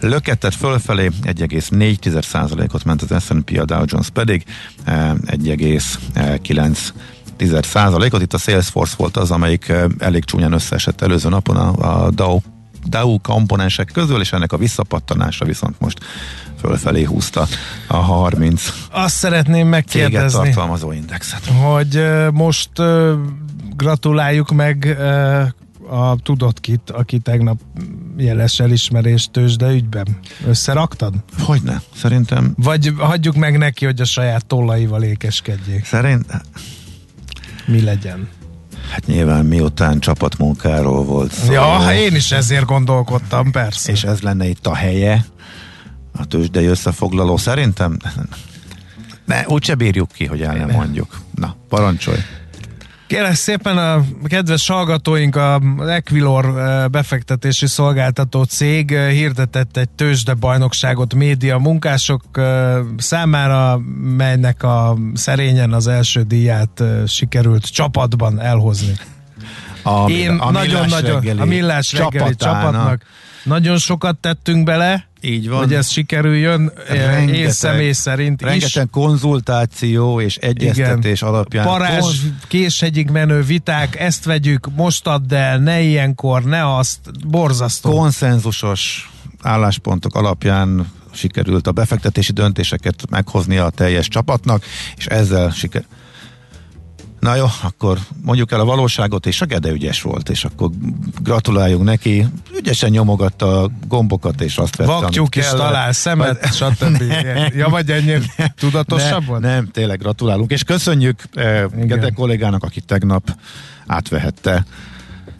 Speaker 4: löketet fölfelé, 1,4%-ot ment az S&P, a Dow Jones pedig 1,9 10 százalékot. Itt a Salesforce volt az, amelyik elég csúnyán összeesett előző napon a, a Dow DAO komponensek közül, és ennek a visszapattanása viszont most fölfelé húzta a 30
Speaker 3: Azt szeretném megkérdezni,
Speaker 4: tartalmazó indexet.
Speaker 3: hogy most gratuláljuk meg a tudott kit, aki tegnap jeles elismerést tőzsde ügyben. Összeraktad?
Speaker 4: Hogyne, szerintem...
Speaker 3: Vagy hagyjuk meg neki, hogy a saját tollaival ékeskedjék.
Speaker 4: Szerint...
Speaker 3: Mi legyen?
Speaker 4: Hát nyilván miután csapatmunkáról volt szó.
Speaker 3: Ja, én is ezért gondolkodtam, persze.
Speaker 4: És ez lenne itt a helye, a tőzsdei összefoglaló szerintem. Ne, úgyse bírjuk ki, hogy el nem mondjuk. Na, parancsolj.
Speaker 3: Kérlek szépen a kedves hallgatóink, az Equilor befektetési szolgáltató cég hirdetett egy tőzsdebajnokságot média munkások számára, melynek a szerényen az első díját sikerült csapatban elhozni.
Speaker 4: A,
Speaker 3: Én nagyon-nagyon a millás reggeli csapatnak. Nagyon sokat tettünk bele,
Speaker 4: így van.
Speaker 3: Hogy ez sikerüljön, rengeteg, én személy szerint
Speaker 4: rengeteg is. konzultáció és egyeztetés Igen. alapján.
Speaker 3: Parázs, Kon... késhegyig menő viták, ezt vegyük, most add el, ne ilyenkor, ne azt, borzasztó.
Speaker 4: Konszenzusos álláspontok alapján sikerült a befektetési döntéseket meghozni a teljes csapatnak, és ezzel siker, Na jó, akkor mondjuk el a valóságot, és a Gede ügyes volt, és akkor gratuláljunk neki. Ügyesen nyomogatta a gombokat, és azt vette,
Speaker 3: Vaktyúk is talál, szemet, vagy... stb. ja, vagy ennyire tudatosabb volt?
Speaker 4: Nem, tényleg gratulálunk, és köszönjük eh, Gede kollégának, aki tegnap átvehette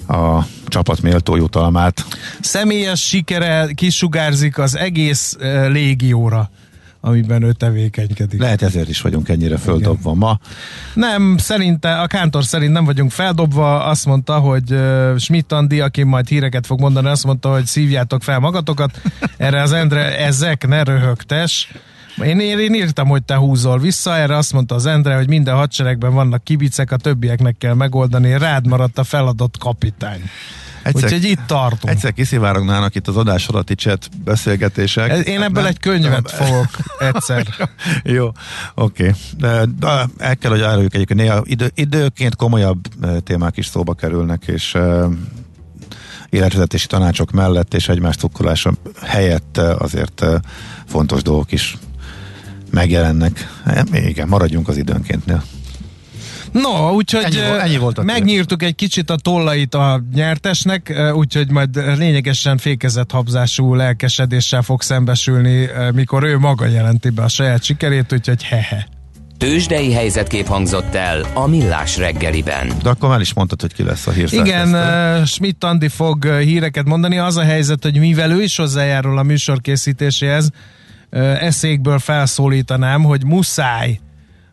Speaker 4: a csapat méltó jutalmát.
Speaker 3: Személyes sikere kisugárzik az egész eh, légióra amiben ő tevékenykedik.
Speaker 4: Lehet ezért is vagyunk ennyire földobva Igen. ma.
Speaker 3: Nem, szerinte, a Kántor szerint nem vagyunk feldobva, azt mondta, hogy uh, Schmidt Andi, aki majd híreket fog mondani, azt mondta, hogy szívjátok fel magatokat, erre az Endre, ezek ne röhögtes. Én, én írtam, hogy te húzol vissza, erre azt mondta az Endre, hogy minden hadseregben vannak kibicek, a többieknek kell megoldani, rád maradt a feladott kapitány. Egyszer, Úgyhogy itt tartunk.
Speaker 4: Egyszer kiszivárognának itt az adás alatti chat beszélgetések.
Speaker 3: Ez, én ebből nem, egy könyvet nem, fogok egyszer.
Speaker 4: Jó, oké. Okay. De, el kell, hogy áruljuk egyébként néha idő, időként komolyabb témák is szóba kerülnek, és életvezetési tanácsok mellett és egymás cukkolása helyett azért fontos dolgok is megjelennek. Igen, maradjunk az időnkéntnél.
Speaker 3: No, úgyhogy ennyi, ennyi volt megnyírtuk egy kicsit a tollait a nyertesnek, úgyhogy majd lényegesen fékezett habzású lelkesedéssel fog szembesülni, mikor ő maga jelenti be a saját sikerét, úgyhogy hehe.
Speaker 1: Tőzsdei helyzetkép hangzott el a Millás reggeliben.
Speaker 4: De akkor már is mondtad, hogy ki lesz a hír.
Speaker 3: Igen, uh, Schmidt Andi fog híreket mondani. Az a helyzet, hogy mivel ő is hozzájárul a műsor készítéséhez, uh, eszékből felszólítanám, hogy muszáj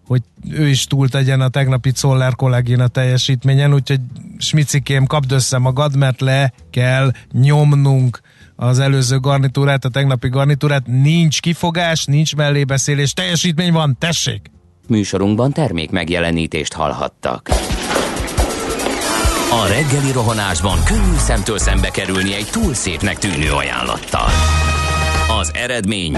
Speaker 3: hogy ő is túl tegyen a tegnapi Czoller kollégina teljesítményen, úgyhogy smicikém, kapd össze magad, mert le kell nyomnunk az előző garnitúrát, a tegnapi garnitúrát. Nincs kifogás, nincs mellébeszélés, teljesítmény van, tessék!
Speaker 1: Műsorunkban termék megjelenítést hallhattak. A reggeli rohanásban könnyű szemtől szembe kerülni egy túl szépnek tűnő ajánlattal. Az eredmény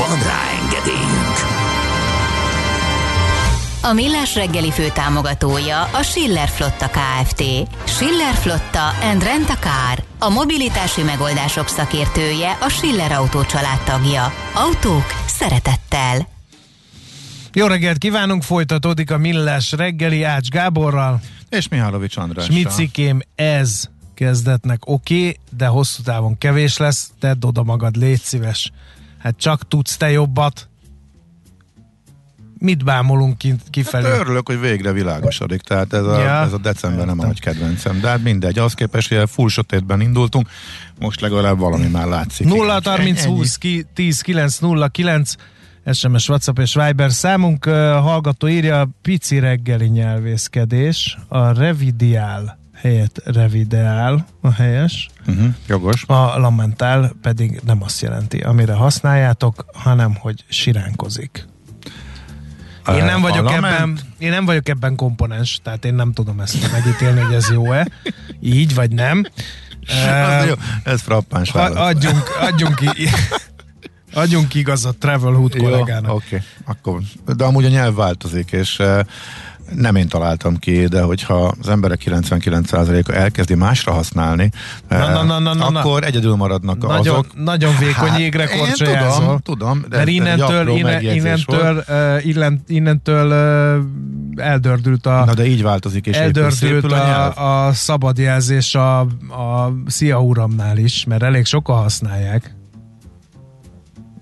Speaker 1: Van rá engedélyünk!
Speaker 5: A Millás reggeli fő támogatója a Schiller Flotta KFT. Schiller Flotta and Rent a Car. A mobilitási megoldások szakértője a Schiller Autó tagja. Autók szeretettel.
Speaker 3: Jó reggelt kívánunk, folytatódik a Millás reggeli Ács Gáborral.
Speaker 4: És Mihálovics Andrással.
Speaker 3: Smicikém, ez kezdetnek oké, okay, de hosszú távon kevés lesz, tedd oda magad, légy szíves. Hát csak tudsz te jobbat. Mit bámolunk kint, kifelé?
Speaker 4: Hát örülök, hogy végre világosodik, tehát ez a, ja, ez a december nem a nagy kedvencem, de hát mindegy, az képest, hogy full sötétben indultunk, most legalább valami már látszik.
Speaker 3: 0 30 20 10 9 0 9 SMS, WhatsApp és Viber számunk. Uh, hallgató írja, pici reggeli nyelvészkedés, a revidiál helyett revideál a helyes.
Speaker 4: Uh-huh, jogos.
Speaker 3: A lamentál pedig nem azt jelenti, amire használjátok, hanem hogy siránkozik. Én nem, vagyok ebben, én nem vagyok ebben komponens, tehát én nem tudom ezt megítélni, hogy ez jó-e. Így vagy nem.
Speaker 4: Uh, jó, ez frappáns
Speaker 3: válasz. Adjunk, adjunk ki, adjunk igazat Travel Hood kollégának.
Speaker 4: Oké, okay. akkor, de amúgy a nyelv változik, és nem én találtam ki, de hogyha az emberek 99%-a elkezdi másra használni,
Speaker 3: Na, na, na, na, na, na.
Speaker 4: akkor egyedül maradnak
Speaker 3: Nagyon,
Speaker 4: azok.
Speaker 3: nagyon vékony égre
Speaker 4: Hát, én
Speaker 3: korcsolyázol.
Speaker 4: tudom, tudom, de
Speaker 3: Mert innentől, innen, innentől, uh, innentől uh, eldördült a,
Speaker 4: Na de így változik, és
Speaker 3: eldördült
Speaker 4: a
Speaker 3: a, a szabad jelzés a, a Szia Uramnál is, mert elég sokan használják.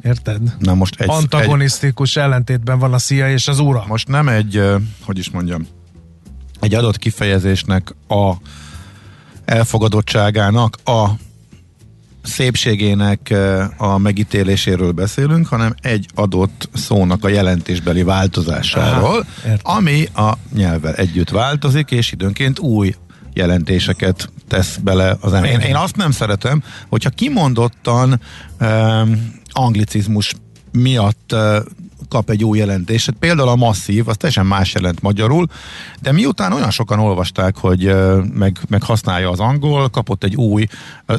Speaker 3: Érted?
Speaker 4: Na most egy, egy,
Speaker 3: Antagonisztikus ellentétben van a Szia és az Ura.
Speaker 4: most nem egy, hogy is mondjam, egy adott kifejezésnek a elfogadottságának a szépségének a megítéléséről beszélünk, hanem egy adott szónak a jelentésbeli változásáról,
Speaker 3: Aha,
Speaker 4: ami a nyelvvel együtt változik, és időnként új jelentéseket tesz bele az ember. Én, én azt nem szeretem, hogyha kimondottan um, anglicizmus miatt kap egy új jelentést. Például a masszív, az teljesen más jelent magyarul, de miután olyan sokan olvasták, hogy meg, meg használja az angol, kapott egy új uh,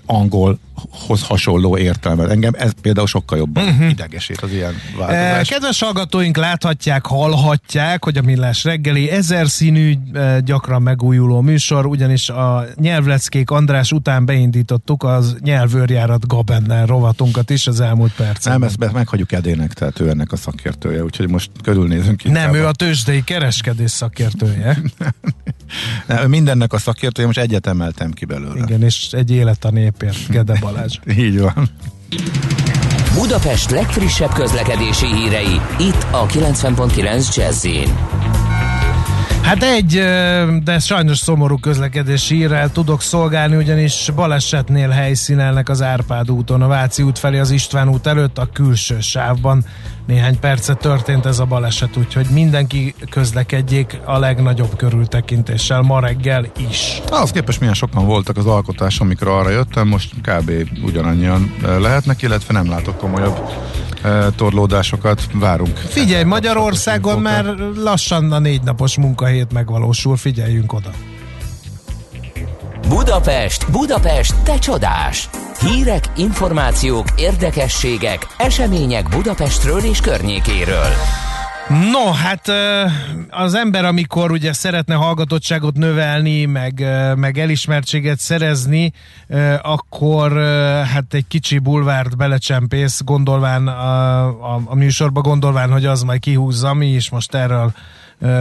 Speaker 4: angolhoz hasonló értelmet. Engem ez például sokkal jobban uh-huh. idegesít az ilyen
Speaker 3: Eh,
Speaker 4: változás.
Speaker 3: Kedves hallgatóink láthatják, hallhatják, hogy a Millás reggeli ezer színű, eh, gyakran megújuló műsor, ugyanis a nyelvleckék András után beindítottuk az nyelvőrjárat Gabennel rovatunkat is az elmúlt percekben.
Speaker 4: nem, ezt meghagyjuk Edének, tehát ő ennek a szakértője, úgyhogy most körülnézünk.
Speaker 3: Nem,
Speaker 4: inkább
Speaker 3: ő
Speaker 4: a-
Speaker 3: tőzsdei kereskedés szakértője.
Speaker 4: Nem, mindennek a szakértője, most egyet emeltem ki belőle.
Speaker 3: Igen, és egy élet a népért, Gede Balázs.
Speaker 4: Így van.
Speaker 1: Budapest legfrissebb közlekedési hírei, itt a 90.9 jazz
Speaker 3: Hát egy, de sajnos szomorú közlekedési hírrel tudok szolgálni, ugyanis balesetnél helyszínelnek az Árpád úton, a Váci út felé az István út előtt a külső sávban. Néhány perce történt ez a baleset, úgyhogy mindenki közlekedjék a legnagyobb körültekintéssel ma reggel is.
Speaker 4: Ahhoz képest milyen sokan voltak az alkotáson, amikor arra jöttem, most kb. ugyanannyian eh, lehetnek, illetve nem látok komolyabb eh, torlódásokat. Várunk.
Speaker 3: Figyelj, Magyarországon már lassan a négy napos munkahét megvalósul, figyeljünk oda.
Speaker 1: Budapest, Budapest, te csodás! Hírek, információk, érdekességek, események Budapestről és környékéről.
Speaker 3: No, hát az ember, amikor ugye szeretne hallgatottságot növelni, meg, meg elismertséget szerezni, akkor hát egy kicsi bulvárt belecsempész, gondolván a, a, a műsorba, gondolván, hogy az majd kihúzza, mi is most erről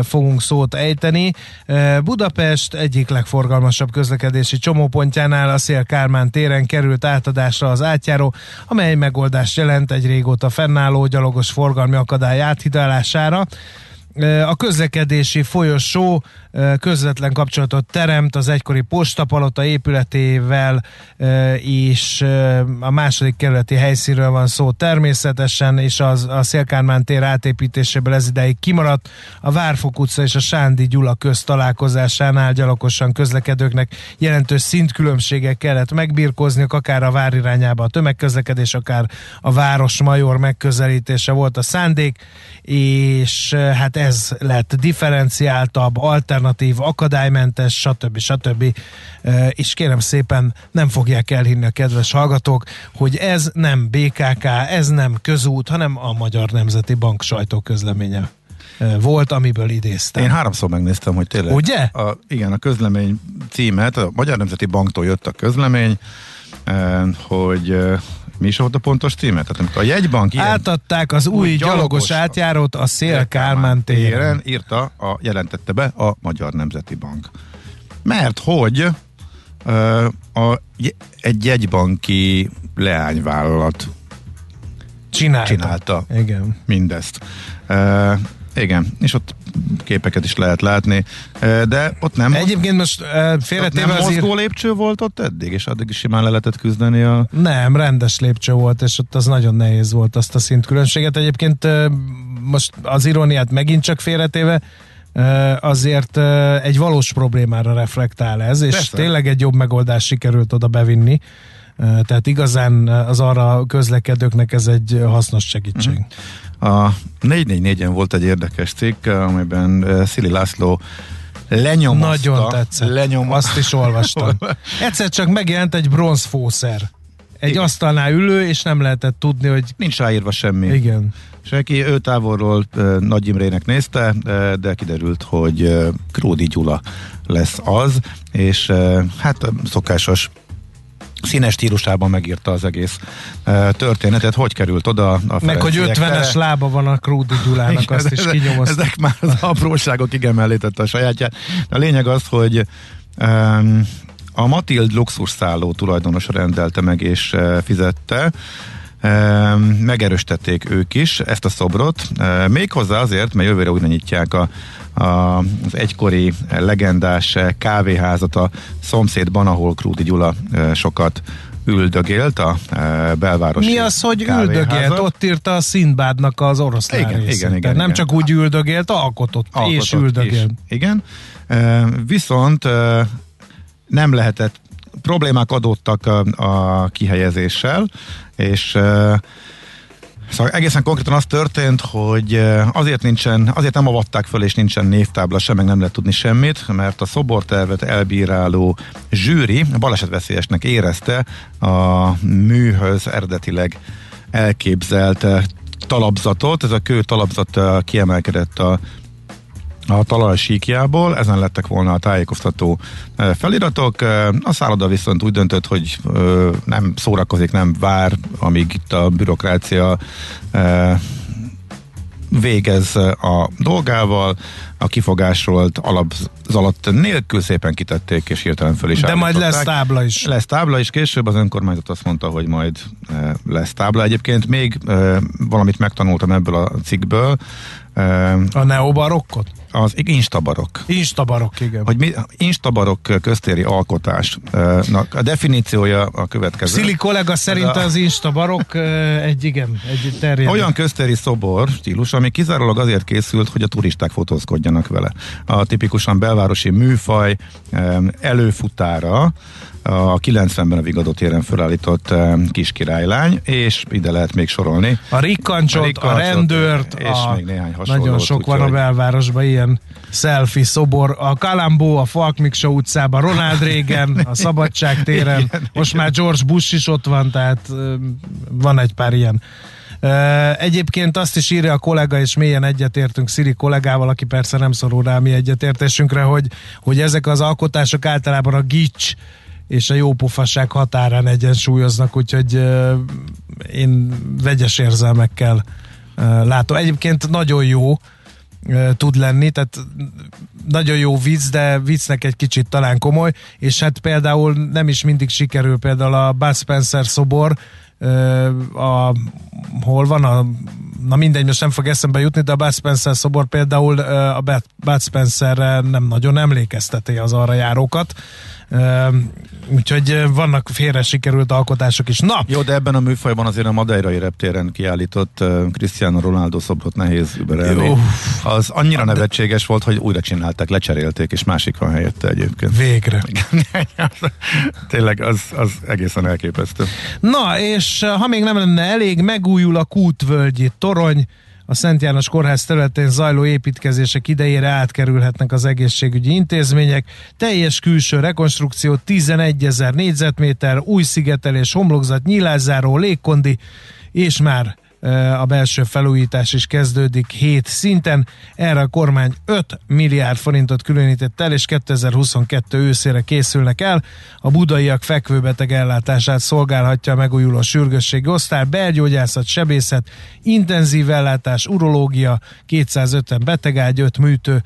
Speaker 3: fogunk szót ejteni. Budapest egyik legforgalmasabb közlekedési csomópontjánál a Szél Kálmán téren került átadásra az átjáró, amely megoldást jelent egy régóta fennálló gyalogos forgalmi akadály áthidalására. A közlekedési folyosó közvetlen kapcsolatot teremt az egykori postapalota épületével, és a második kerületi helyszínről van szó természetesen, és az, a Szélkálmán tér átépítéséből ez ideig kimaradt. A Várfok utca és a Sándi Gyula köz találkozásánál gyalogosan közlekedőknek jelentős szintkülönbségek kellett megbirkózniuk, akár a vár irányába a tömegközlekedés, akár a város major megközelítése volt a szándék, és hát ez lett differenciáltabb, alternatív, akadálymentes, stb. stb. És kérem szépen, nem fogják elhinni a kedves hallgatók, hogy ez nem BKK, ez nem közút, hanem a Magyar Nemzeti Bank sajtóközleménye volt, amiből idéztem.
Speaker 4: Én háromszor megnéztem, hogy tényleg.
Speaker 3: Ugye?
Speaker 4: A, igen, a közlemény címet, a Magyar Nemzeti Banktól jött a közlemény, hogy mi is volt a pontos címe? Tehát a jegybank ilyen
Speaker 3: Átadták az új, gyalogos,
Speaker 4: gyalogos-
Speaker 3: átjárót a Szél Kálmán téren.
Speaker 4: írta, a, jelentette be a Magyar Nemzeti Bank. Mert hogy ö, a, egy jegybanki leányvállalat
Speaker 3: Csinálta.
Speaker 4: csinálta
Speaker 3: Igen.
Speaker 4: mindezt. Igen, és ott képeket is lehet látni, de ott nem,
Speaker 3: Egyébként most
Speaker 4: nem
Speaker 3: félretéve azért...
Speaker 4: mozgó lépcső volt ott eddig, és addig is simán le lehetett küzdeni a...
Speaker 3: Nem, rendes lépcső volt, és ott az nagyon nehéz volt azt a szintkülönbséget. Egyébként most az iróniát megint csak félretéve, azért egy valós problémára reflektál ez, és
Speaker 4: Persze.
Speaker 3: tényleg egy jobb megoldás sikerült oda bevinni. Tehát igazán az arra közlekedőknek ez egy hasznos segítség.
Speaker 4: Mhm. A 444-en volt egy érdekes cikk, amiben uh, Szili László lenyomozta.
Speaker 3: Nagyon tetszett.
Speaker 4: Lenyom...
Speaker 3: Azt is olvastam. Egyszer csak megjelent egy bronzfószer. egy Igen. asztalnál ülő, és nem lehetett tudni, hogy...
Speaker 4: Nincs ráírva semmi.
Speaker 3: Igen.
Speaker 4: Senki ő távolról uh, Nagy Imrének nézte, de kiderült, hogy Kródi Gyula lesz az, és hát szokásos színes stílusában megírta az egész uh, történetet, hogy került oda a
Speaker 3: Meg, hogy 50-es lába van a Krúdi Gyulának, igen, azt is kinyomozta.
Speaker 4: Ezek már az apróságok igen mellé a sajátját. A lényeg az, hogy um, a Matild luxusszálló tulajdonos rendelte meg és uh, fizette, megerősítették ők is ezt a szobrot, méghozzá azért, mert jövőre újra nyitják a, a, az egykori legendás kávéházat a szomszédban, ahol Krúdi Gyula sokat üldögélt a belvárosi
Speaker 3: Mi az, hogy üldögélt? Ott írta a Szindbádnak az oroszlán igen, részét. igen, igen, Nem igen. csak úgy üldögélt, alkotott, alkotott és üldögélt.
Speaker 4: Is. Igen, viszont nem lehetett problémák adottak a, a kihelyezéssel, és Szóval egészen konkrétan az történt, hogy azért nincsen, azért nem avatták föl, és nincsen névtábla sem, meg nem lehet tudni semmit, mert a szobortervet elbíráló zsűri balesetveszélyesnek érezte a műhöz eredetileg elképzelt talapzatot. Ez a kő talapzat kiemelkedett a a talaj síkjából, ezen lettek volna a tájékoztató e, feliratok. E, a szálloda viszont úgy döntött, hogy e, nem szórakozik, nem vár, amíg itt a bürokrácia végez a dolgával, a kifogásolt alapzalat nélkül szépen kitették, és hirtelen föl is
Speaker 3: De majd lesz tábla is.
Speaker 4: Lesz tábla is, később az önkormányzat azt mondta, hogy majd lesz tábla. Egyébként még valamit megtanultam ebből a cikkből.
Speaker 3: A neobarokkot?
Speaker 4: Az instabarok.
Speaker 3: Instabarok, igen.
Speaker 4: Hogy mi, instabarok köztéri alkotásnak a definíciója a következő.
Speaker 3: Szili kollega szerint az instabarok egy, igen, egy terjed.
Speaker 4: Olyan köztéri szobor stílus, ami kizárólag azért készült, hogy a turisták fotózkodjanak vele. A tipikusan belvárosi műfaj előfutára a 90-ben a Vigadó téren felállított kis királylány, és ide lehet még sorolni.
Speaker 3: A rikkancsot, a, rikkancsot, a rendőrt, és a, még néhány hasonló. Nagyon sok van a belvárosban ilyen selfie szobor. A Kalambó, a Falk Miksa utcában, Ronald Reagan, a Szabadság téren, igen, most igen. már George Bush is ott van, tehát van egy pár ilyen. Egyébként azt is írja a kollega, és mélyen egyetértünk Sziri kollégával, aki persze nem szorul rá mi egyetértésünkre, hogy, hogy ezek az alkotások általában a gics és a jópofasság határán egyensúlyoznak, úgyhogy én vegyes érzelmekkel látom. Egyébként nagyon jó tud lenni, tehát nagyon jó vicc, de viccnek egy kicsit talán komoly, és hát például nem is mindig sikerül például a Bud Spencer szobor, a, hol van a na mindegy, most nem fog eszembe jutni, de a Bud Spencer szobor például a Bud Spencerre nem nagyon emlékezteti az arra járókat, úgyhogy vannak félre sikerült alkotások is. Na!
Speaker 4: Jó, de ebben a műfajban azért a Madeirai reptéren kiállított Cristiano Ronaldo szobrot nehéz überelni. Az annyira nevetséges volt, hogy újra csinálták, lecserélték, és másik van helyette egyébként.
Speaker 3: Végre.
Speaker 4: Tényleg az, az egészen elképesztő.
Speaker 3: Na, és ha még nem lenne elég, megújul a Kútvölgyi torony, a Szent János Kórház területén zajló építkezések idejére átkerülhetnek az egészségügyi intézmények. Teljes külső rekonstrukció 11 ezer négyzetméter, új szigetelés, homlokzat, nyilázáró, légkondi, és már a belső felújítás is kezdődik 7 szinten. Erre a kormány 5 milliárd forintot különített el, és 2022 őszére készülnek el. A budaiak fekvőbeteg ellátását szolgálhatja a megújuló sürgősségi osztály, belgyógyászat, sebészet, intenzív ellátás, urológia, 250 betegágy, 5 műtő.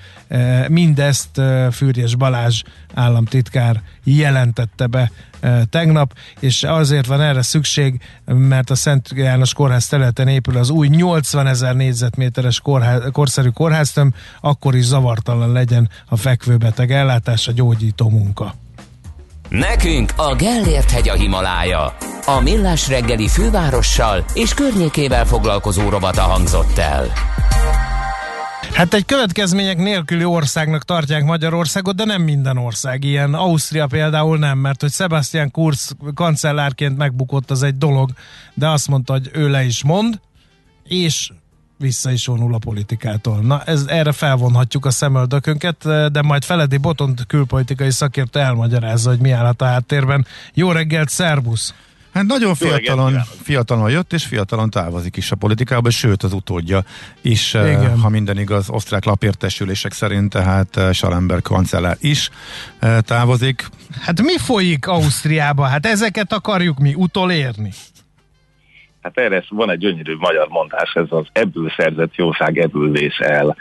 Speaker 3: Mindezt Fürjes Balázs államtitkár jelentette be tegnap, és azért van erre szükség, mert a Szent János Kórház területen épül az új 80 ezer négyzetméteres kórház, korszerű kórháztöm, akkor is zavartalan legyen a fekvőbeteg ellátás, a gyógyító munka.
Speaker 1: Nekünk a Gellért hegy a Himalája. A Millás reggeli fővárossal és környékével foglalkozó rovata hangzott el.
Speaker 3: Hát egy következmények nélküli országnak tartják Magyarországot, de nem minden ország ilyen. Ausztria például nem, mert hogy Sebastian Kurz kancellárként megbukott az egy dolog, de azt mondta, hogy ő le is mond, és vissza is vonul a politikától. Na, ez, erre felvonhatjuk a szemöldökünket, de majd Feledi Botont külpolitikai szakértő elmagyarázza, hogy mi állhat a háttérben. Jó reggelt, szervusz!
Speaker 4: Hát nagyon fiatalon, fiatalon jött, és fiatalon távozik is a politikába, sőt az utódja is, eh, Igen. ha minden igaz, osztrák lapértesülések szerint, tehát eh, Salember kancellár is eh, távozik.
Speaker 3: Hát mi folyik Ausztriába? Hát ezeket akarjuk mi utolérni.
Speaker 6: Hát erre van egy gyönyörű magyar mondás, ez az ebből szerzett jószág ebből vész el.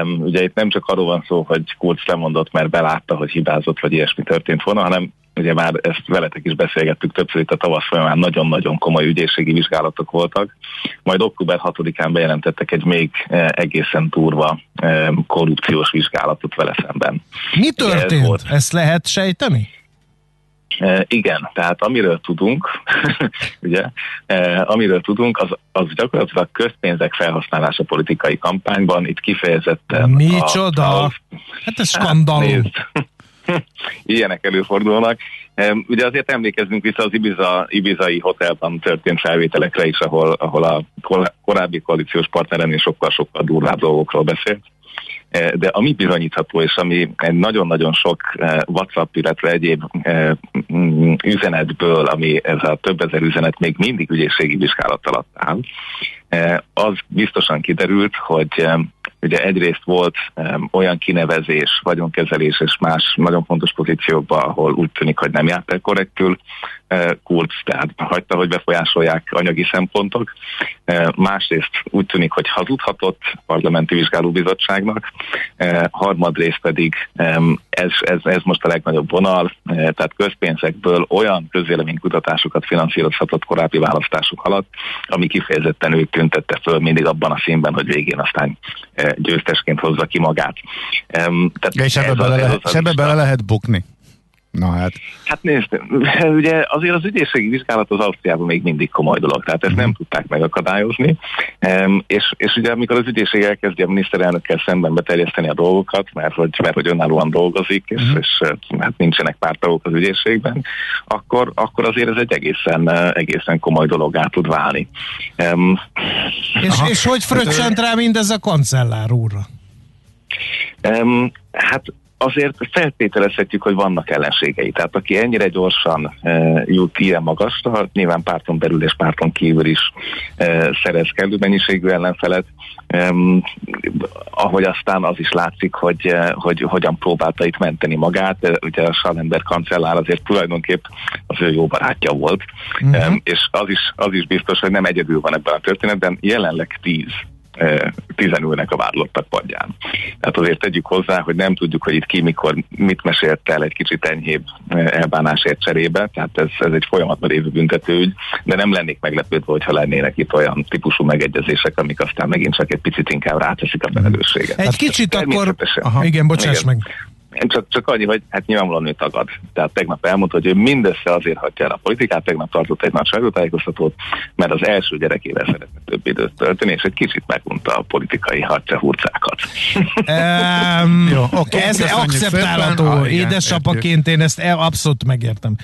Speaker 6: Um, ugye itt nem csak arról van szó, hogy Kurz lemondott, mert belátta, hogy hibázott, vagy ilyesmi történt volna, hanem ugye már ezt veletek is beszélgettük többször itt a tavasz folyamán, nagyon-nagyon komoly ügyészségi vizsgálatok voltak. Majd október 6-án bejelentettek egy még eh, egészen durva eh, korrupciós vizsgálatot vele szemben.
Speaker 3: Mi történt? Ez volt. Ezt lehet sejteni?
Speaker 6: E, igen, tehát amiről tudunk, ugye, e, amiről tudunk, az, az gyakorlatilag közpénzek felhasználása politikai kampányban, itt kifejezetten...
Speaker 3: Micsoda? A, a, hát ez skandalum. Hát,
Speaker 6: ilyenek előfordulnak. Ugye azért emlékezzünk vissza az Ibiza, Ibizai hotelban történt felvételekre is, ahol, ahol a korábbi koalíciós partneren is sokkal-sokkal durvább dolgokról beszélt. E, de ami bizonyítható, és ami nagyon-nagyon sok e, WhatsApp, illetve egyéb e, üzenetből, ami ez a több ezer üzenet még mindig ügyészségi vizsgálat alatt áll, az biztosan kiderült, hogy ugye egyrészt volt olyan kinevezés, vagyonkezelés és más nagyon fontos pozíciókban, ahol úgy tűnik, hogy nem járt el korrektül, Kurz, tehát hagyta, hogy befolyásolják anyagi szempontok. Másrészt úgy tűnik, hogy hazudhatott parlamenti vizsgálóbizottságnak, harmadrészt pedig ez, ez, ez most a legnagyobb vonal, tehát közpénzekből olyan közvéleménykutatásokat finanszírozhatott korábbi választások alatt, ami kifejezetten ők tüntette föl mindig abban a színben, hogy végén aztán győztesként hozza ki magát.
Speaker 4: Tehát és ebbe bele, lehet, ebbe bele lehet bukni. Na hát.
Speaker 6: Hát nézd, ugye azért az ügyészségi vizsgálat az Ausztriában még mindig komoly dolog, tehát ezt nem mhm. tudták megakadályozni, és, és ugye amikor az ügyészség elkezdi a miniszterelnökkel szemben beterjeszteni a dolgokat, mert hogy, mert hogy önállóan dolgozik, és, uh-huh. és hát nincsenek pártagok az ügyészségben, akkor, akkor azért ez egy egészen, egészen komoly dolog tud válni. Um,
Speaker 3: és, és hogy fröccsent rá mindez a kancellár úrra?
Speaker 6: Um, hát azért feltételezhetjük, hogy vannak ellenségei. Tehát aki ennyire gyorsan e, jut ilyen magasra, nyilván párton belül és párton kívül is e, szerez kellő mennyiségű ellenfelet, e, ahogy aztán az is látszik, hogy, e, hogy hogyan próbálta itt menteni magát. E, ugye a Schallenberg kancellár azért tulajdonképp az ő jó barátja volt, uh-huh. e, és az is, az is biztos, hogy nem egyedül van ebben a történetben, jelenleg tíz tizenülnek a vádlottak padján. Tehát azért tegyük hozzá, hogy nem tudjuk, hogy itt ki mikor mit mesélt el egy kicsit enyhébb elbánásért cserébe, tehát ez, ez egy folyamatban lévő büntetőügy, de nem lennék meglepődve, hogyha lennének itt olyan típusú megegyezések, amik aztán megint csak egy picit inkább ráteszik a felelősséget.
Speaker 3: Egy kicsit akkor... Aha, igen, bocsáss igen. meg.
Speaker 6: Csak, csak annyi, hogy hát nyilvánvalóan ő tagad. Tehát tegnap elmondta, hogy ő mindössze azért hagyja el a politikát, tegnap tartott egy nagy sajtótájékoztatót, mert az első gyerekével szeretne több időt tölteni, és egy kicsit megunta a politikai harcehurcákat.
Speaker 3: Um, Jó, okay, ez akceptálható. Ah, Édesapaként én ezt abszolút megértem.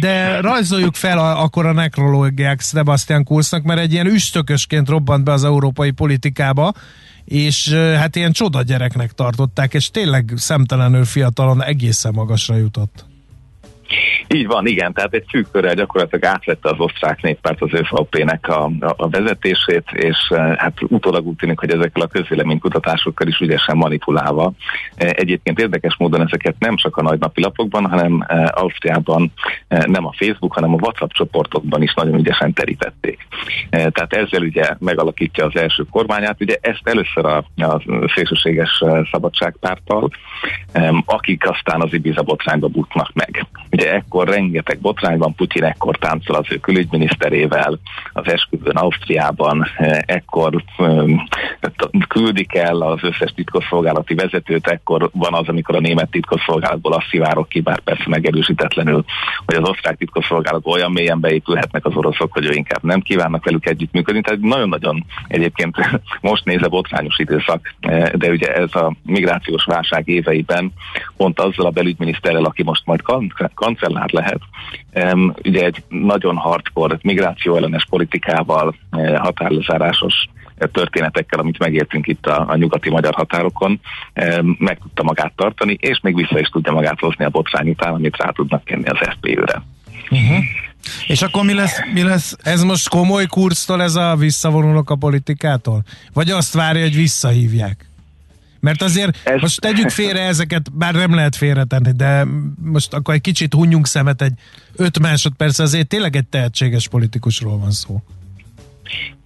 Speaker 3: De rajzoljuk fel a, akkor a nekrológiák Sebastian Kurznak, mert egy ilyen üstökösként robbant be az európai politikába, és hát ilyen csoda gyereknek tartották, és tényleg szemtelenül fiatalon egészen magasra jutott.
Speaker 6: Így van, igen, tehát egy szűk körrel gyakorlatilag átvette az osztrák néppárt az ÖVP-nek a, a, a vezetését, és eh, hát utólag úgy tűnik, hogy ezekkel a közvéleménykutatásokkal is ügyesen manipulálva. Eh, egyébként érdekes módon ezeket nem csak a nagynapi lapokban, hanem eh, Ausztriában nem a Facebook, hanem a WhatsApp csoportokban is nagyon ügyesen terítették. Tehát ezzel ugye megalakítja az első kormányát. Ugye ezt először a, a szélsőséges szabadságpárttal, akik aztán az Ibiza botrányba butnak meg. Ugye ekkor rengeteg botrány van, Putyin ekkor táncol az ő külügyminiszterével, az esküvőn Ausztriában, ekkor küldik el az összes titkosszolgálati vezetőt, ekkor van az, amikor a német titkosszolgálatból azt szivárok ki, bár persze megerősítetlenül, hogy az osztrák titkosszolgálatból olyan mélyen beépülhetnek az oroszok, hogy ő inkább nem kívánnak velük együttműködni. Tehát nagyon-nagyon egyébként most nézve botrányos időszak, de ugye ez a migrációs válság éveiben pont azzal a belügyminiszterrel, aki most majd kancellár lehet. Ugye egy nagyon hardcore migráció ellenes politikával, eh, határlezárásos történetekkel, amit megértünk itt a, a nyugati magyar határokon, meg tudta magát tartani, és még vissza is tudja magát hozni a botrány után, amit rá tudnak kenni az FPÖ-re.
Speaker 4: Uh-huh. És akkor mi lesz, mi lesz?
Speaker 3: Ez most komoly kurztól ez a visszavonulok a politikától? Vagy azt várja, hogy visszahívják? Mert azért ez... most tegyük félre ezeket, bár nem lehet félretenni, de most akkor egy kicsit hunjunk szemet egy öt másodperc, azért tényleg egy tehetséges politikusról van szó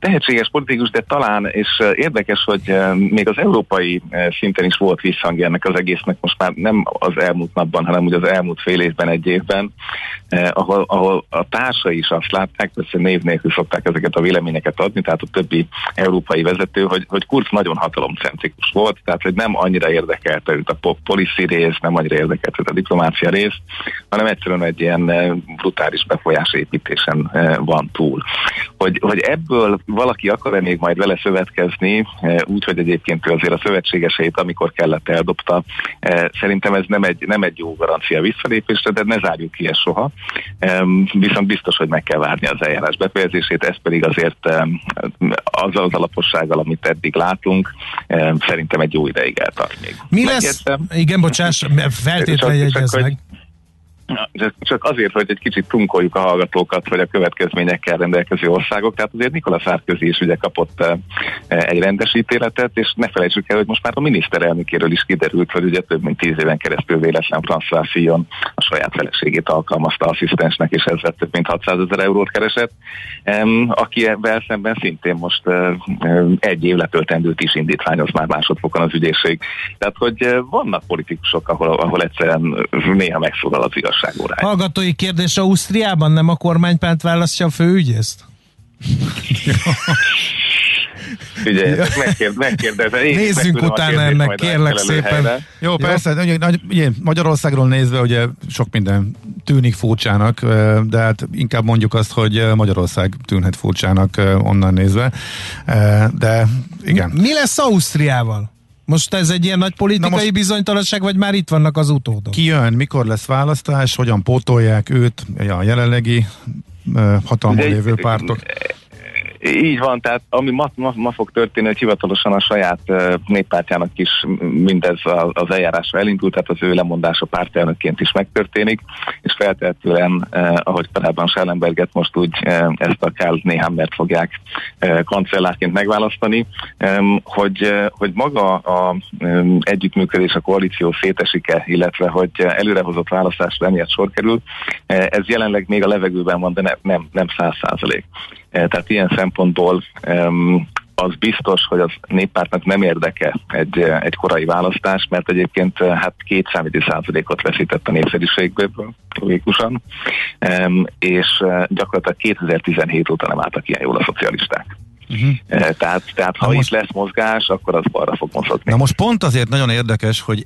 Speaker 6: tehetséges politikus, de talán, és érdekes, hogy még az európai szinten is volt visszhangja ennek az egésznek, most már nem az elmúlt napban, hanem ugye az elmúlt fél évben, egy évben, ahol, ahol a társai is azt látták, persze név nélkül szokták ezeket a véleményeket adni, tehát a többi európai vezető, hogy, hogy Kurz nagyon hatalomcentrikus volt, tehát hogy nem annyira érdekelte őt a policy rész, nem annyira érdekelte őt a diplomácia rész, hanem egyszerűen egy ilyen brutális befolyásépítésen van túl. Hogy, hogy ebből valaki akar-e még majd vele szövetkezni, eh, úgyhogy egyébként ő azért a szövetségeseit, amikor kellett eldobta. Eh, szerintem ez nem egy, nem egy jó garancia visszalépésre, de ne zárjuk ki ezt soha. Viszont biztos, hogy meg kell várni az eljárás befejezését, ez pedig azért azzal az alapossággal, amit eddig látunk, szerintem egy jó ideig eltart még.
Speaker 3: Mi lesz? Igen, bocsáss, feltétlenül jegyez meg.
Speaker 6: Csak azért, hogy egy kicsit tunkoljuk a hallgatókat, hogy a következményekkel rendelkező országok. Tehát azért Nikola Sárközi is ugye kapott eh, egy rendes ítéletet, és ne felejtsük el, hogy most már a miniszterelnökéről is kiderült, hogy ugye több mint tíz éven keresztül véletlen François Fillon a saját feleségét alkalmazta asszisztensnek, és ezzel több mint 600 ezer eurót keresett, akivel szemben szintén most eh, egy év letöltendőt is indítványoz már másodfokon az ügyészség. Tehát, hogy eh, vannak politikusok, ahol, ahol egyszerűen néha megszólal az igaz igazságórány.
Speaker 3: Hallgatói kérdés, Ausztriában nem a kormánypárt választja a főügyészt?
Speaker 6: Ugye, megkérd, megkérdezem.
Speaker 3: Nézzünk utána ennek, kérlek szépen. Helyre.
Speaker 4: Jó, Jó, persze, ugye, ugye, Magyarországról nézve ugye sok minden tűnik furcsának, de hát inkább mondjuk azt, hogy Magyarország tűnhet furcsának onnan nézve. De igen.
Speaker 3: Mi lesz Ausztriával? Most ez egy ilyen nagy politikai most bizonytalanság, vagy már itt vannak az utódok?
Speaker 4: Ki jön, mikor lesz választás, hogyan pótolják őt, a jelenlegi hatalmon lévő pártok?
Speaker 6: Így van, tehát ami ma, ma, ma fog történni, hogy hivatalosan a saját uh, néppártjának is mindez az, eljárásra elindult, tehát az ő lemondása pártelnökként is megtörténik, és feltehetően, uh, ahogy korábban Schellenberget most úgy uh, ezt a Karl Nehammert fogják uh, kancellárként megválasztani, um, hogy, uh, hogy maga a um, együttműködés, a koalíció szétesike, illetve hogy előrehozott választásra emiatt sor kerül, uh, ez jelenleg még a levegőben van, de ne, nem száz százalék. Eh, tehát ilyen szempontból az biztos, hogy az néppártnak nem érdeke egy, eh, egy korai választás, mert egyébként eh, hát két számíti százalékot veszített a népszeriségből, logikusan, és gyakorlatilag 2017 óta nem álltak ilyen jól a szocialisták. Uh-huh. Tehát, tehát ha most, itt lesz mozgás, akkor az balra fog mozogni.
Speaker 4: Na most pont azért nagyon érdekes, hogy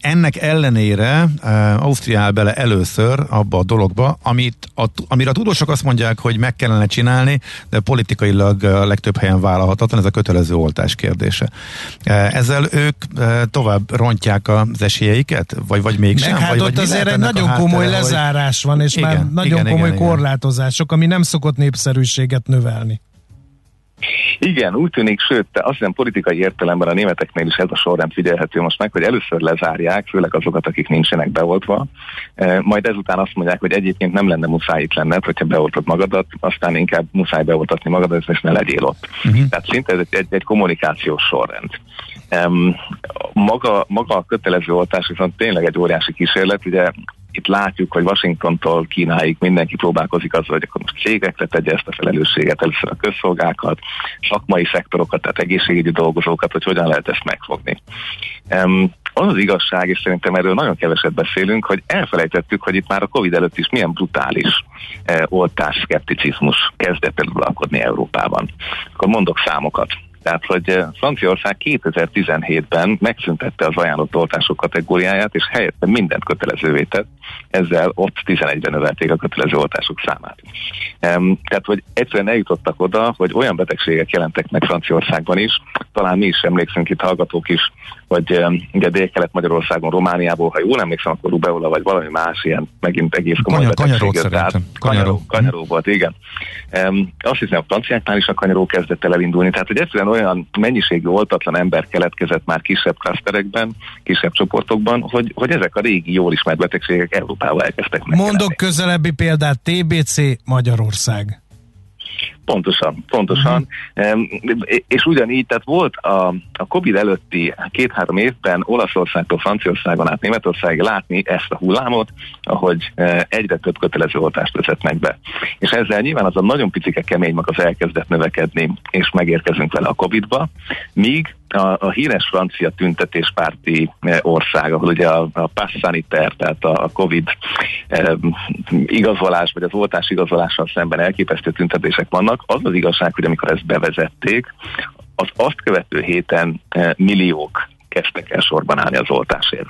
Speaker 4: ennek ellenére uh, Ausztriál bele először abba a dologba, amit a, amire a tudósok azt mondják, hogy meg kellene csinálni, de politikailag a legtöbb helyen vállalhatatlan, ez a kötelező oltás kérdése. Uh, ezzel ők tovább rontják az esélyeiket? Vagy, vagy mégsem?
Speaker 3: Meg
Speaker 4: hát vagy,
Speaker 3: ott
Speaker 4: vagy
Speaker 3: azért egy nagyon komoly lezárás van, és igen, már nagyon igen, komoly igen, korlátozások, ami nem szokott népszerűséget növelni.
Speaker 6: Igen, úgy tűnik, sőt, azt hiszem politikai értelemben a németeknél is ez a sorrend figyelhető most meg, hogy először lezárják, főleg azokat, akik nincsenek beoltva, e, majd ezután azt mondják, hogy egyébként nem lenne muszáj itt lenned, hogyha beoltod magadat, aztán inkább muszáj beoltatni magadat, és ne legyél ott. Uh-huh. Tehát szinte ez egy, egy, egy kommunikációs sorrend. Um, maga, maga a kötelező oltás viszont tényleg egy óriási kísérlet, ugye itt látjuk, hogy Washingtontól Kínáig mindenki próbálkozik azzal, hogy akkor most cégekre tegye ezt a felelősséget, először a közszolgákat, szakmai szektorokat, tehát egészségügyi dolgozókat, hogy hogyan lehet ezt megfogni. Um, az az igazság, és szerintem erről nagyon keveset beszélünk, hogy elfelejtettük, hogy itt már a Covid előtt is milyen brutális eh, oltás szkepticizmus kezdett el uralkodni Európában. Akkor mondok számokat. Tehát, hogy eh, Franciaország 2017-ben megszüntette az ajánlott oltások kategóriáját, és helyette mindent kötelezővé tett, ezzel ott 11-ben növelték a kötelező oltások számát. Tehát, hogy egyszerűen eljutottak oda, hogy olyan betegségek jelentek meg Franciaországban is, talán mi is emlékszünk itt hallgatók is, hogy ugye Dél-Kelet-Magyarországon, Romániából, ha jól emlékszem, akkor rubeola vagy valami más ilyen megint egész komoly
Speaker 4: Kanyar,
Speaker 6: betegség
Speaker 4: kanyaró
Speaker 6: jött át.
Speaker 4: szerintem.
Speaker 6: Kanyaró, kanyaró volt, igen. Um, azt hiszem, a franciáknál is a kanyaró kezdett el elindulni, tehát hogy egyszerűen olyan mennyiségű oltatlan ember keletkezett már kisebb klaszterekben, kisebb csoportokban, hogy, hogy ezek a régi jól ismert betegségek Európába elkezdtek meg.
Speaker 3: Mondok közelebbi példát, TBC Magyarország.
Speaker 6: Pontosan, pontosan. Uh-huh. És ugyanígy, tehát volt a, a Covid előtti két-három évben Olaszországtól Franciaországon át Németországig látni ezt a hullámot, ahogy e, egyre több kötelező oltást vezetnek be. És ezzel nyilván az a nagyon picike kemény mag az elkezdett növekedni, és megérkezünk vele a Covid-ba, míg a, a híres francia tüntetéspárti e, ország, ahol ugye a, a pass tehát a, a Covid eh, igazolás, vagy az oltás igazolással szemben elképesztő tüntetések vannak, az az igazság, hogy amikor ezt bevezették, az azt követő héten eh, milliók kezdtek el sorban állni az oltásért.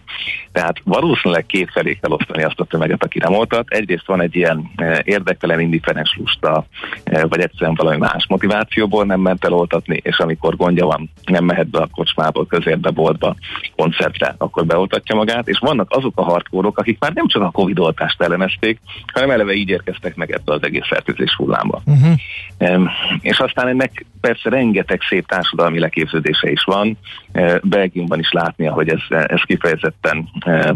Speaker 6: Tehát valószínűleg két felé kell osztani azt a tömeget, aki nem oltat. Egyrészt van egy ilyen eh, érdektelen, indiferens lusta, eh, vagy egyszerűen valami más motivációból nem ment el oltatni, és amikor gondja van, nem mehet be a kocsmába, közérbe, boltba, koncertre, akkor beoltatja magát, és vannak azok a hardkórok, akik már nem csak a Covid oltást ellenezték, hanem eleve így érkeztek meg ebbe az egész fertőzés hullámba. Uh-huh. És aztán ennek persze rengeteg szép társadalmi leképződése is van. Belgiumban is látnia, hogy ez, ez kifejezetten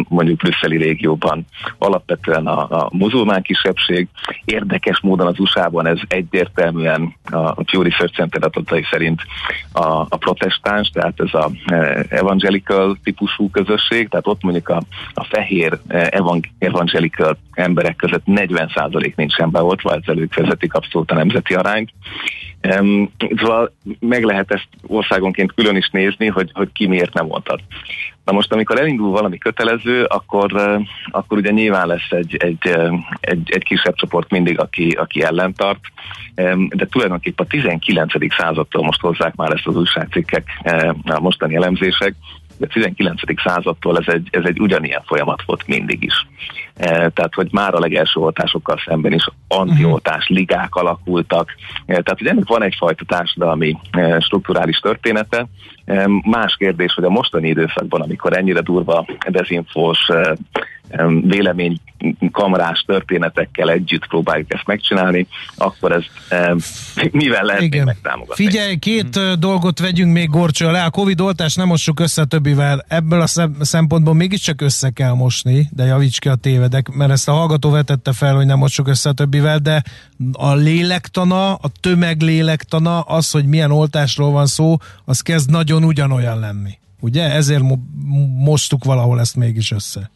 Speaker 6: mondjuk brüsszeli régióban alapvetően a, a muzulmán kisebbség. Érdekes módon az USA-ban ez egyértelműen a Pew Research Center adatai szerint a, a protestáns, tehát ez a evangelical típusú közösség, tehát ott mondjuk a, a fehér evang- evangelical emberek között 40% nincsen beoltva, ezzel ők vezetik abszolút a nemzeti arányt. Um, szóval meg lehet ezt országonként külön is nézni, hogy, hogy ki miért nem oltat. Na most, amikor elindul valami kötelező, akkor, uh, akkor ugye nyilván lesz egy, egy, uh, egy, egy kisebb csoport mindig, aki, aki ellentart, um, de tulajdonképpen a 19. századtól most hozzák már ezt az újságcikkek, uh, a mostani elemzések, a 19. századtól ez egy, ez egy ugyanilyen folyamat volt mindig is. E, tehát, hogy már a legelső oltásokkal szemben is antioltás ligák alakultak. E, tehát, hogy ennek van egyfajta társadalmi e, strukturális története. E, más kérdés, hogy a mostani időszakban, amikor ennyire durva dezinfós e, vélemény kamrás történetekkel együtt próbáljuk ezt megcsinálni, akkor ez mivel lehet Igen. még megtámogatni.
Speaker 3: Figyelj, két hmm. dolgot vegyünk még gorcső le. A Covid oltás nem mossuk össze a többivel. Ebből a szempontból mégiscsak össze kell mosni, de javíts ki a tévedek, mert ezt a hallgató vetette fel, hogy nem mossuk össze a többivel, de a lélektana, a tömeg lélektana, az, hogy milyen oltásról van szó, az kezd nagyon ugyanolyan lenni. Ugye? Ezért mo- mostuk valahol ezt mégis össze.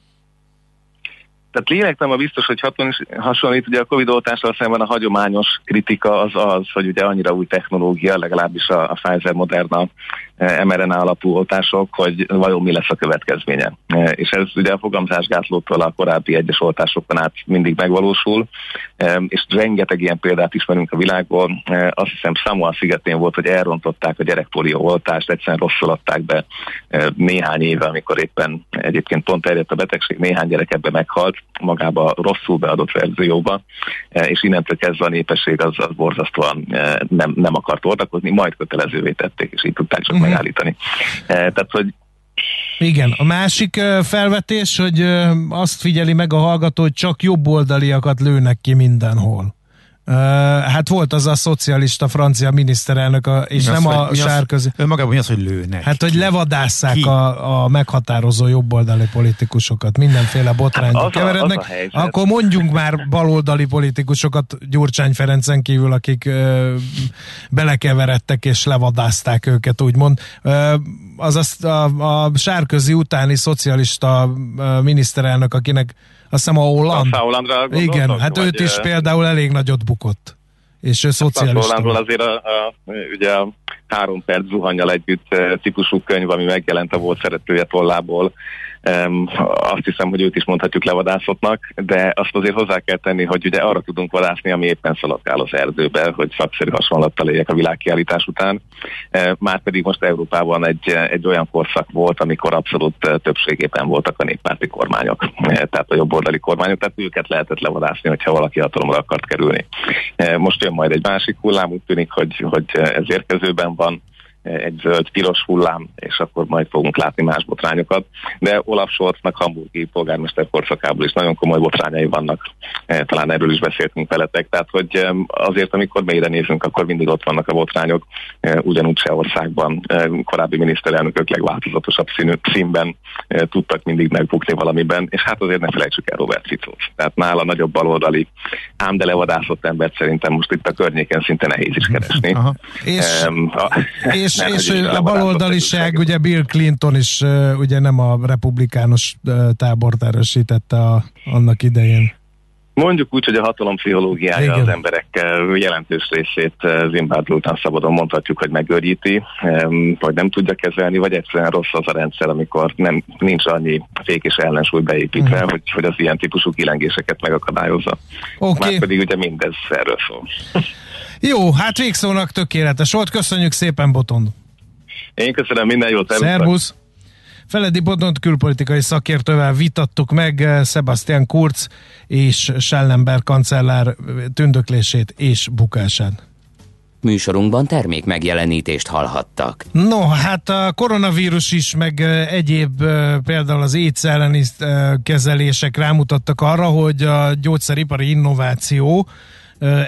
Speaker 6: Tehát lélektelen biztos, hogy hasonlít, ugye a Covid oltással szemben a hagyományos kritika az az, hogy ugye annyira új technológia, legalábbis a, a Pfizer Moderna Eh, mRNA alapú oltások, hogy vajon mi lesz a következménye. Eh, és ez ugye a fogamzásgátlótól a korábbi egyes oltásokon át mindig megvalósul, eh, és rengeteg ilyen példát ismerünk a világból. Azt hiszem Samoa szigetén volt, hogy elrontották a gyerekpolió oltást, egyszerűen rosszul adták be néhány éve, amikor éppen egyébként pont terjedt a betegség, néhány gyerek ebbe meghalt, magába rosszul beadott verzióba, és innentől kezdve a népesség az, az borzasztóan nem, nem akart oltakozni, majd kötelezővé tették, és így tudták csak uh-huh megállítani. Eh, tehát, hogy
Speaker 3: igen, a másik eh, felvetés, hogy eh, azt figyeli meg a hallgató, hogy csak jobboldaliakat lőnek ki mindenhol. Uh, hát volt az a szocialista francia miniszterelnök, a, és mi nem az, a sárközi.
Speaker 4: Önmagában mi az, hogy lőnek?
Speaker 3: Hát, hogy levadásszák a, a meghatározó jobboldali politikusokat, mindenféle botrányba hát keverednek. A, a akkor mondjunk már baloldali politikusokat Gyurcsány Ferencen kívül, akik uh, belekeveredtek és levadázták őket, úgymond. Uh, az a, a, a sárközi utáni szocialista uh, miniszterelnök, akinek azt hiszem a Holland.
Speaker 6: Hollandra
Speaker 3: Igen, hát őt is például elég nagyot bukott. És ő szocialista.
Speaker 6: Hollandról azért a, a, ugye a három perc zuhanyjal együtt típusú könyv, ami megjelent a volt szeretője tollából, azt hiszem, hogy őt is mondhatjuk levadászottnak, de azt azért hozzá kell tenni, hogy ugye arra tudunk vadászni, ami éppen szaladgál az erdőbe, hogy szakszerű hasonlattal éljek a világkiállítás után. Már pedig most Európában egy, egy olyan korszak volt, amikor abszolút többségében voltak a néppárti kormányok, uh, tehát a jobboldali kormányok, tehát őket lehetett levadászni, hogyha valaki hatalomra akart kerülni. Most jön majd egy másik hullám, úgy tűnik, hogy, hogy ez érkezőben van, egy zöld-piros hullám, és akkor majd fogunk látni más botrányokat. De Olaf Scholznak, hamburgi polgármester korszakából is nagyon komoly botrányai vannak. Talán erről is beszéltünk veletek. Tehát, hogy azért, amikor mélyre nézünk, akkor mindig ott vannak a botrányok. Ugyanúgy Csehországban korábbi miniszterelnökök legváltozatosabb színű, színben tudtak mindig megbukni valamiben, és hát azért ne felejtsük el Robert Ficót. Tehát nála nagyobb baloldali, ám de levadászott embert szerintem most itt a környéken szinte nehéz is keresni. Aha.
Speaker 3: És, um, a, és, és a baloldaliság, ugye Bill Clinton is ugye nem a republikánus tábort erősítette a, annak idején.
Speaker 6: Mondjuk úgy, hogy a hatalom pszichológiája Igen. az emberek jelentős részét Zimbabwe után szabadon mondhatjuk, hogy megőríti, vagy nem tudja kezelni, vagy egyszerűen rossz az a rendszer, amikor nem, nincs annyi fék és ellensúly beépítve, uh-huh. hogy, hogy az ilyen típusú kilengéseket megakadályozza. Okay. Már pedig ugye mindez erről szól.
Speaker 3: Jó, hát végszónak tökéletes volt. Köszönjük szépen, Botond!
Speaker 6: Én köszönöm, minden jót!
Speaker 3: Szervusz! Feledi Botont külpolitikai szakértővel vitattuk meg eh, Sebastian Kurz és Schellenberg kancellár tündöklését és bukását.
Speaker 1: Műsorunkban termék megjelenítést hallhattak.
Speaker 3: No, hát a koronavírus is, meg eh, egyéb eh, például az AIDS elleni kezelések rámutattak arra, hogy a gyógyszeripari innováció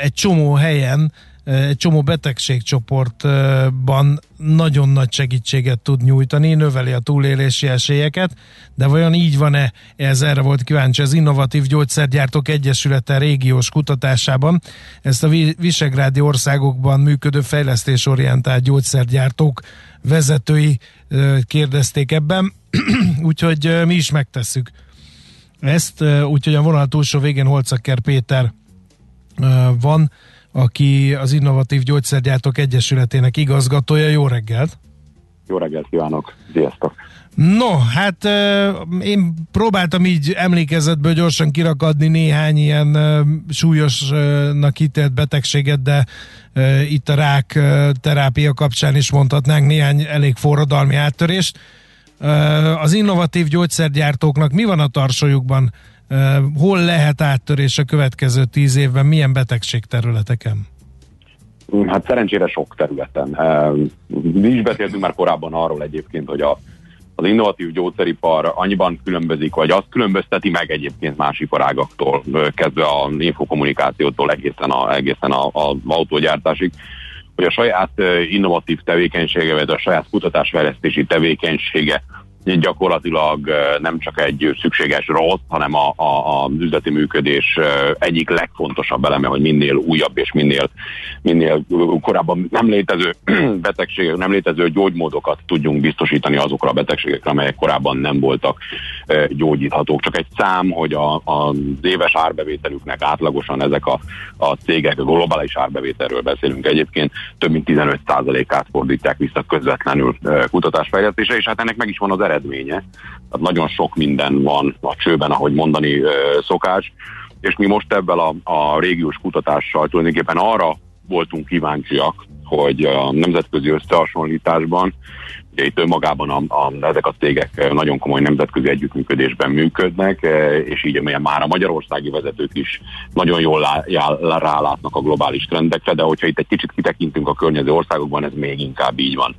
Speaker 3: egy csomó helyen egy csomó betegségcsoportban nagyon nagy segítséget tud nyújtani, növeli a túlélési esélyeket, de vajon így van-e? Ez erre volt kíváncsi az Innovatív Gyógyszergyártók Egyesülete régiós kutatásában. Ezt a visegrádi országokban működő fejlesztésorientált gyógyszergyártók vezetői kérdezték ebben, úgyhogy mi is megtesszük ezt, úgyhogy a vonal túlsó végén Holcaker Péter van, aki az Innovatív Gyógyszergyártók Egyesületének igazgatója. Jó reggelt!
Speaker 7: Jó reggelt kívánok! Sziasztok!
Speaker 3: No, hát én próbáltam így emlékezetből gyorsan kirakadni néhány ilyen súlyosnak ítélt betegséget, de itt a rák terápia kapcsán is mondhatnánk néhány elég forradalmi áttörést. Az innovatív gyógyszergyártóknak mi van a tarsójukban? Hol lehet áttörés a következő tíz évben, milyen betegség területeken?
Speaker 7: Hát szerencsére sok területen. Mi is beszéltünk már korábban arról egyébként, hogy a, az innovatív gyógyszeripar annyiban különbözik, vagy azt különbözteti meg egyébként más iparágaktól, kezdve a infokommunikációtól egészen a, egészen a, a autógyártásig, hogy a saját innovatív tevékenysége, vagy a saját kutatásfejlesztési tevékenysége gyakorlatilag nem csak egy szükséges rossz, hanem a, a, a üzleti működés egyik legfontosabb eleme, hogy minél újabb és minél, minél korábban nem létező betegségek, nem létező gyógymódokat tudjunk biztosítani azokra a betegségekre, amelyek korábban nem voltak gyógyíthatók. Csak egy szám, hogy a, az éves árbevételüknek átlagosan ezek a, a cégek, a globális árbevételről beszélünk egyébként, több mint 15%-át fordítják vissza közvetlenül kutatásfejlesztése, és hát ennek meg is van az eredmény eredménye. Tehát nagyon sok minden van a csőben, ahogy mondani szokás, és mi most ebben a, a régiós kutatással tulajdonképpen arra voltunk kíváncsiak, hogy a nemzetközi összehasonlításban Ugye itt önmagában a, a, ezek a cégek nagyon komoly nemzetközi együttműködésben működnek, e, és így már a magyarországi vezetők is nagyon jól lá, já, rálátnak a globális trendekre, de hogyha itt egy kicsit kitekintünk a környező országokban, ez még inkább így van.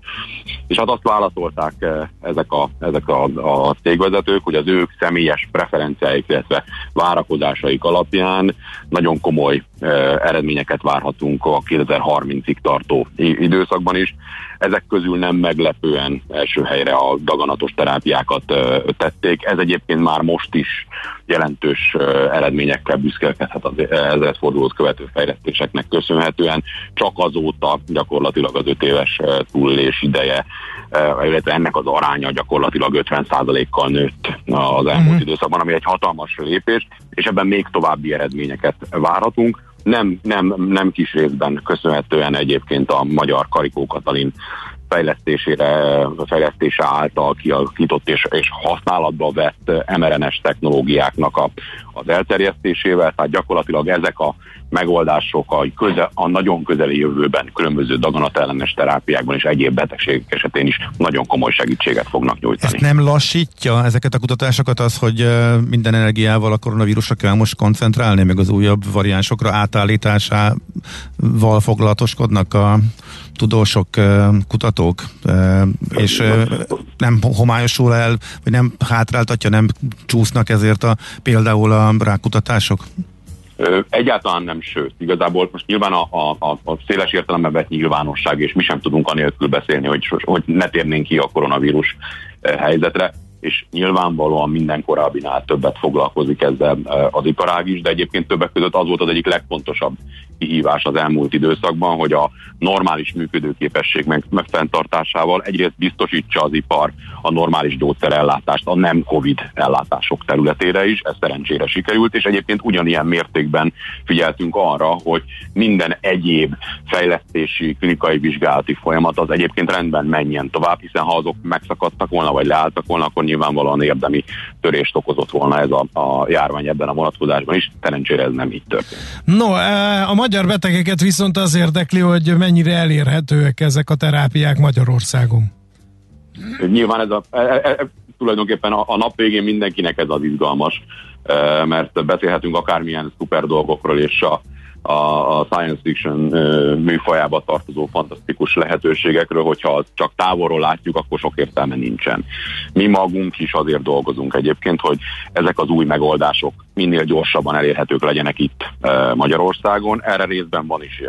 Speaker 7: És hát azt válaszolták e, ezek a, ezek a, a cégvezetők, hogy az ők személyes preferenciáik, illetve várakozásaik alapján nagyon komoly e, eredményeket várhatunk a 2030-ig tartó időszakban is. Ezek közül nem meglepően első helyre a daganatos terápiákat tették. Ez egyébként már most is jelentős eredményekkel büszkelkedhet az ezeret fordulót követő fejlesztéseknek köszönhetően. Csak azóta gyakorlatilag az öt éves túlélés ideje, illetve ennek az aránya gyakorlatilag 50%-kal nőtt az elmúlt uh-huh. időszakban, ami egy hatalmas lépés, és ebben még további eredményeket várhatunk nem, nem, nem kis részben. Köszönhetően egyébként a magyar Karikó Katalin fejlesztésére, fejlesztése által kialakított és, és használatba vett mRNS technológiáknak a, az elterjesztésével, tehát gyakorlatilag ezek a megoldások a, köze, a nagyon közeli jövőben különböző daganatellenes terápiákban és egyéb betegségek esetén is nagyon komoly segítséget fognak nyújtani.
Speaker 4: Ezt nem lassítja ezeket a kutatásokat az, hogy minden energiával a koronavírusra kell most koncentrálni, meg az újabb variánsokra átállításá val foglalatoskodnak a tudósok, kutatók, és nem homályosul el, vagy nem hátráltatja, nem csúsznak ezért a, például a rákutatások?
Speaker 7: Egyáltalán nem, sőt. Igazából most nyilván a, a, a, széles értelemben vett nyilvánosság, és mi sem tudunk anélkül beszélni, hogy, hogy ne térnénk ki a koronavírus helyzetre és nyilvánvalóan minden korábbinál többet foglalkozik ezzel az iparág is, de egyébként többek között az volt az egyik legfontosabb kihívás az elmúlt időszakban, hogy a normális működőképesség meg, megfenntartásával egyrészt biztosítsa az ipar a normális gyógyszerellátást a nem COVID ellátások területére is, ez szerencsére sikerült, és egyébként ugyanilyen mértékben figyeltünk arra, hogy minden egyéb fejlesztési, klinikai vizsgálati folyamat az egyébként rendben menjen tovább, hiszen ha azok megszakadtak volna, vagy leálltak volna, akkor nyilvánvalóan érdemi törést okozott volna ez a, a járvány ebben a vonatkozásban is, szerencsére ez nem így történt.
Speaker 3: No, e, a magyar betegeket viszont az érdekli, hogy mennyire elérhetőek ezek a terápiák Magyarországon.
Speaker 7: Nyilván ez a, e, e, e, tulajdonképpen a, a nap végén mindenkinek ez az izgalmas, e, mert beszélhetünk akármilyen szuper dolgokról, és a, a, a science fiction műfajába tartozó fantasztikus lehetőségekről, hogyha csak távolról látjuk, akkor sok értelme nincsen. Mi magunk is azért dolgozunk egyébként, hogy ezek az új megoldások minél gyorsabban elérhetők legyenek itt Magyarországon. Erre részben van is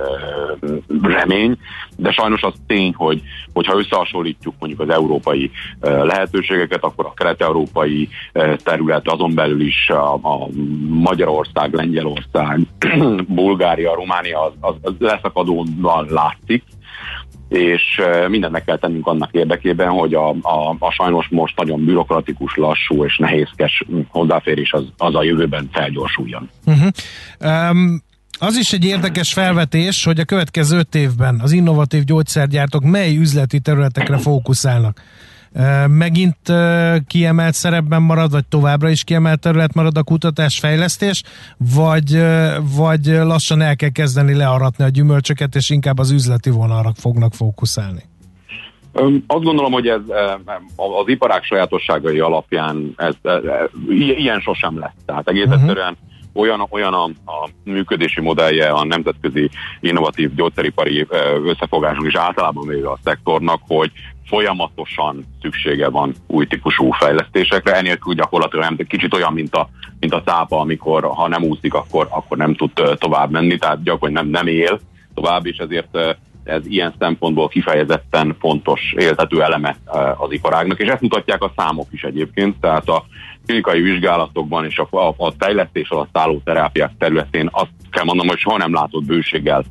Speaker 7: remény, de sajnos az tény, hogy hogyha összehasonlítjuk mondjuk az európai lehetőségeket, akkor a kelet-európai terület azon belül is a, a Magyarország, Lengyelország, Bulgária, Románia az, az, az leszakadóan látszik, és mindent meg kell tennünk annak érdekében, hogy a, a, a sajnos most nagyon bürokratikus, lassú és nehézkes hozzáférés az, az a jövőben felgyorsuljon. Uh-huh.
Speaker 3: Um, az is egy érdekes felvetés, hogy a következő öt évben az innovatív gyógyszergyártók mely üzleti területekre fókuszálnak. Megint kiemelt szerepben marad, vagy továbbra is kiemelt terület marad a kutatás, fejlesztés, vagy, vagy lassan el kell kezdeni learatni a gyümölcsöket, és inkább az üzleti vonalra fognak fókuszálni?
Speaker 7: Azt gondolom, hogy ez az iparág sajátosságai alapján ez, ilyen sosem lesz. Tehát egész uh-huh. egyszerűen olyan, olyan a, a működési modellje a nemzetközi innovatív gyógyszeripari összefogásnak és általában véve a szektornak, hogy folyamatosan szüksége van új típusú fejlesztésekre, enélkül gyakorlatilag nem, kicsit olyan, mint a, mint a cápa, amikor ha nem úszik, akkor, akkor nem tud tovább menni, tehát gyakorlatilag nem, nem él tovább, és ezért ez ilyen szempontból kifejezetten fontos éltető eleme az iparágnak, és ezt mutatják a számok is egyébként, tehát a klinikai vizsgálatokban és a, a, a fejlesztés alatt álló terápiák területén azt kell mondanom, hogy soha nem látott bőséggel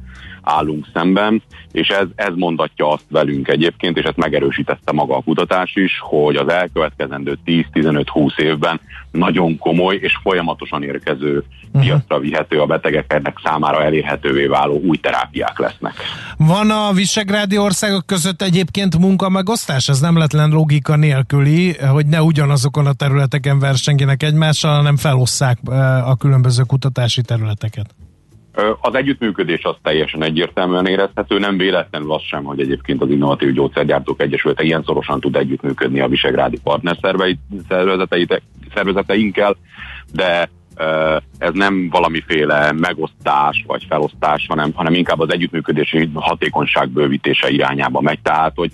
Speaker 7: állunk szemben, és ez, ez mondatja azt velünk egyébként, és ezt megerősítette maga a kutatás is, hogy az elkövetkezendő 10-15-20 évben nagyon komoly és folyamatosan érkező uh-huh. piacra vihető a betegeknek számára elérhetővé váló új terápiák lesznek.
Speaker 3: Van a visegrádi országok között egyébként munkamegosztás? Ez nem letlen logika nélküli, hogy ne ugyanazokon a területeken versengenek egymással, hanem felosszák eh, a különböző kutatási területeket.
Speaker 7: Az együttműködés az teljesen egyértelműen érezhető, nem véletlenül az sem, hogy egyébként az Innovatív Gyógyszergyártók Egyesülete ilyen szorosan tud együttműködni a Visegrádi partner szervezeteinkkel, de ez nem valamiféle megosztás vagy felosztás, hanem, hanem inkább az együttműködési hatékonyság bővítése irányába megy. Tehát, hogy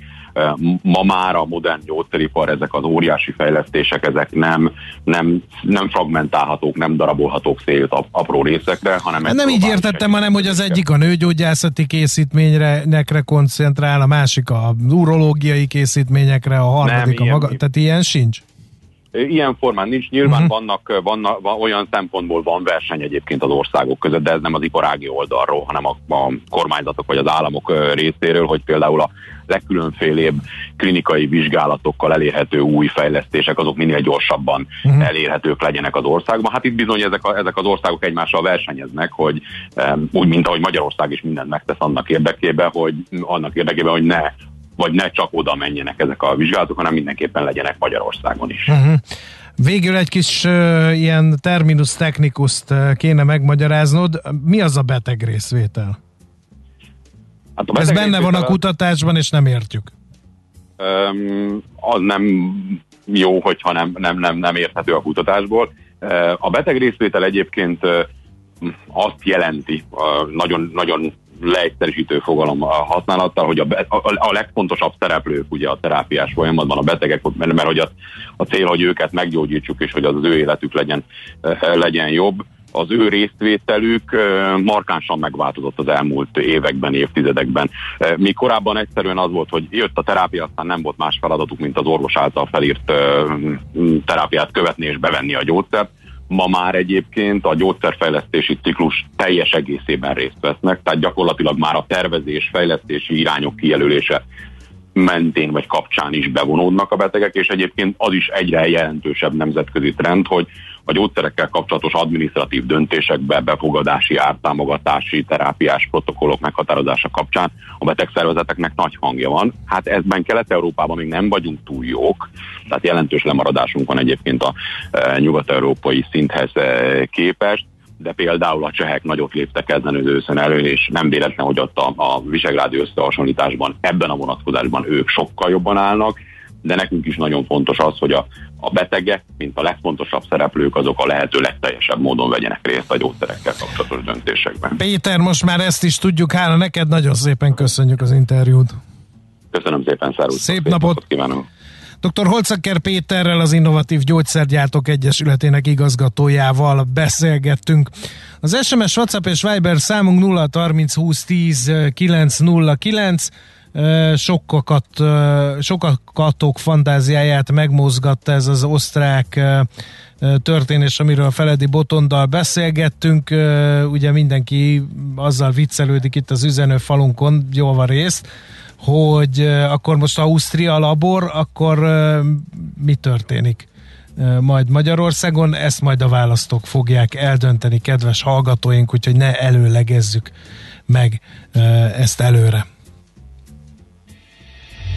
Speaker 7: ma már a modern gyógyszeripar, ezek az óriási fejlesztések, ezek nem, nem, nem fragmentálhatók, nem darabolhatók szét apró részekre, hanem...
Speaker 3: Hát nem így értettem, hanem hogy az egyik a nőgyógyászati készítményekre koncentrál, a másik a urológiai készítményekre, a harmadik nem, a maga... Ilyen, tehát ilyen sincs?
Speaker 7: Ilyen formán nincs. Nyilván uh-huh. vannak, vannak van, olyan szempontból van verseny egyébként az országok között, de ez nem az iparági oldalról, hanem a, a kormányzatok vagy az államok részéről, hogy például a legkülönfélébb klinikai vizsgálatokkal elérhető új fejlesztések, azok minél gyorsabban uh-huh. elérhetők legyenek az országban. Hát itt bizony ezek, a, ezek az országok egymással versenyeznek, hogy um, úgy, mint ahogy Magyarország is mindent megtesz annak érdekében, hogy annak érdekében, hogy ne vagy ne csak oda menjenek ezek a vizsgálatok, hanem mindenképpen legyenek Magyarországon is. Uh-huh.
Speaker 3: Végül egy kis uh, ilyen terminus technicust uh, kéne megmagyaráznod. Mi az a beteg részvétel? Hát a Ez benne van a kutatásban, és nem értjük.
Speaker 7: Um, az nem jó, hogyha nem, nem, nem, nem érthető a kutatásból. A beteg részvétel egyébként azt jelenti, nagyon, nagyon leegyszerűsítő fogalom használattal, hogy a, a, a legfontosabb szereplők ugye a terápiás folyamatban a betegek, mert, mert hogy a, a cél, hogy őket meggyógyítsuk, és hogy az, az ő életük legyen, legyen jobb az ő résztvételük markánsan megváltozott az elmúlt években, évtizedekben. Mi korábban egyszerűen az volt, hogy jött a terápia, aztán nem volt más feladatuk, mint az orvos által felírt terápiát követni és bevenni a gyógyszert. Ma már egyébként a gyógyszerfejlesztési ciklus teljes egészében részt vesznek, tehát gyakorlatilag már a tervezés, fejlesztési irányok kijelölése mentén vagy kapcsán is bevonódnak a betegek, és egyébként az is egyre jelentősebb nemzetközi trend, hogy a gyógyszerekkel kapcsolatos adminisztratív döntésekbe, befogadási, ártámogatási, terápiás protokollok meghatározása kapcsán a betegszervezeteknek nagy hangja van. Hát ezben Kelet-Európában még nem vagyunk túl jók, tehát jelentős lemaradásunk van egyébként a e, nyugat-európai szinthez e, képest de például a csehek nagyot léptek ezen az őszön elő, és nem véletlen, hogy ott a, a visegrádi összehasonlításban ebben a vonatkozásban ők sokkal jobban állnak, de nekünk is nagyon fontos az, hogy a, a betegek, mint a legfontosabb szereplők, azok a lehető legteljesebb módon vegyenek részt a gyógyszerekkel kapcsolatos döntésekben.
Speaker 3: Péter, most már ezt is tudjuk, hála neked, nagyon szépen köszönjük az interjút.
Speaker 7: Köszönöm szépen, Szárus.
Speaker 3: Szép, Szép napot. napot
Speaker 7: kívánok!
Speaker 3: Dr. Holcaker Péterrel, az Innovatív Gyógyszergyártók Egyesületének igazgatójával beszélgettünk. Az SMS, WhatsApp és Viber számunk 0 30 20 10 909 sokakat, sokatok fantáziáját megmozgatta ez az osztrák történés, amiről Feledi Botondal beszélgettünk. Ugye mindenki azzal viccelődik itt az üzenőfalunkon, jól van részt, hogy akkor most Ausztria labor, akkor mi történik? majd Magyarországon, ezt majd a választók fogják eldönteni, kedves hallgatóink, úgyhogy ne előlegezzük meg ezt előre.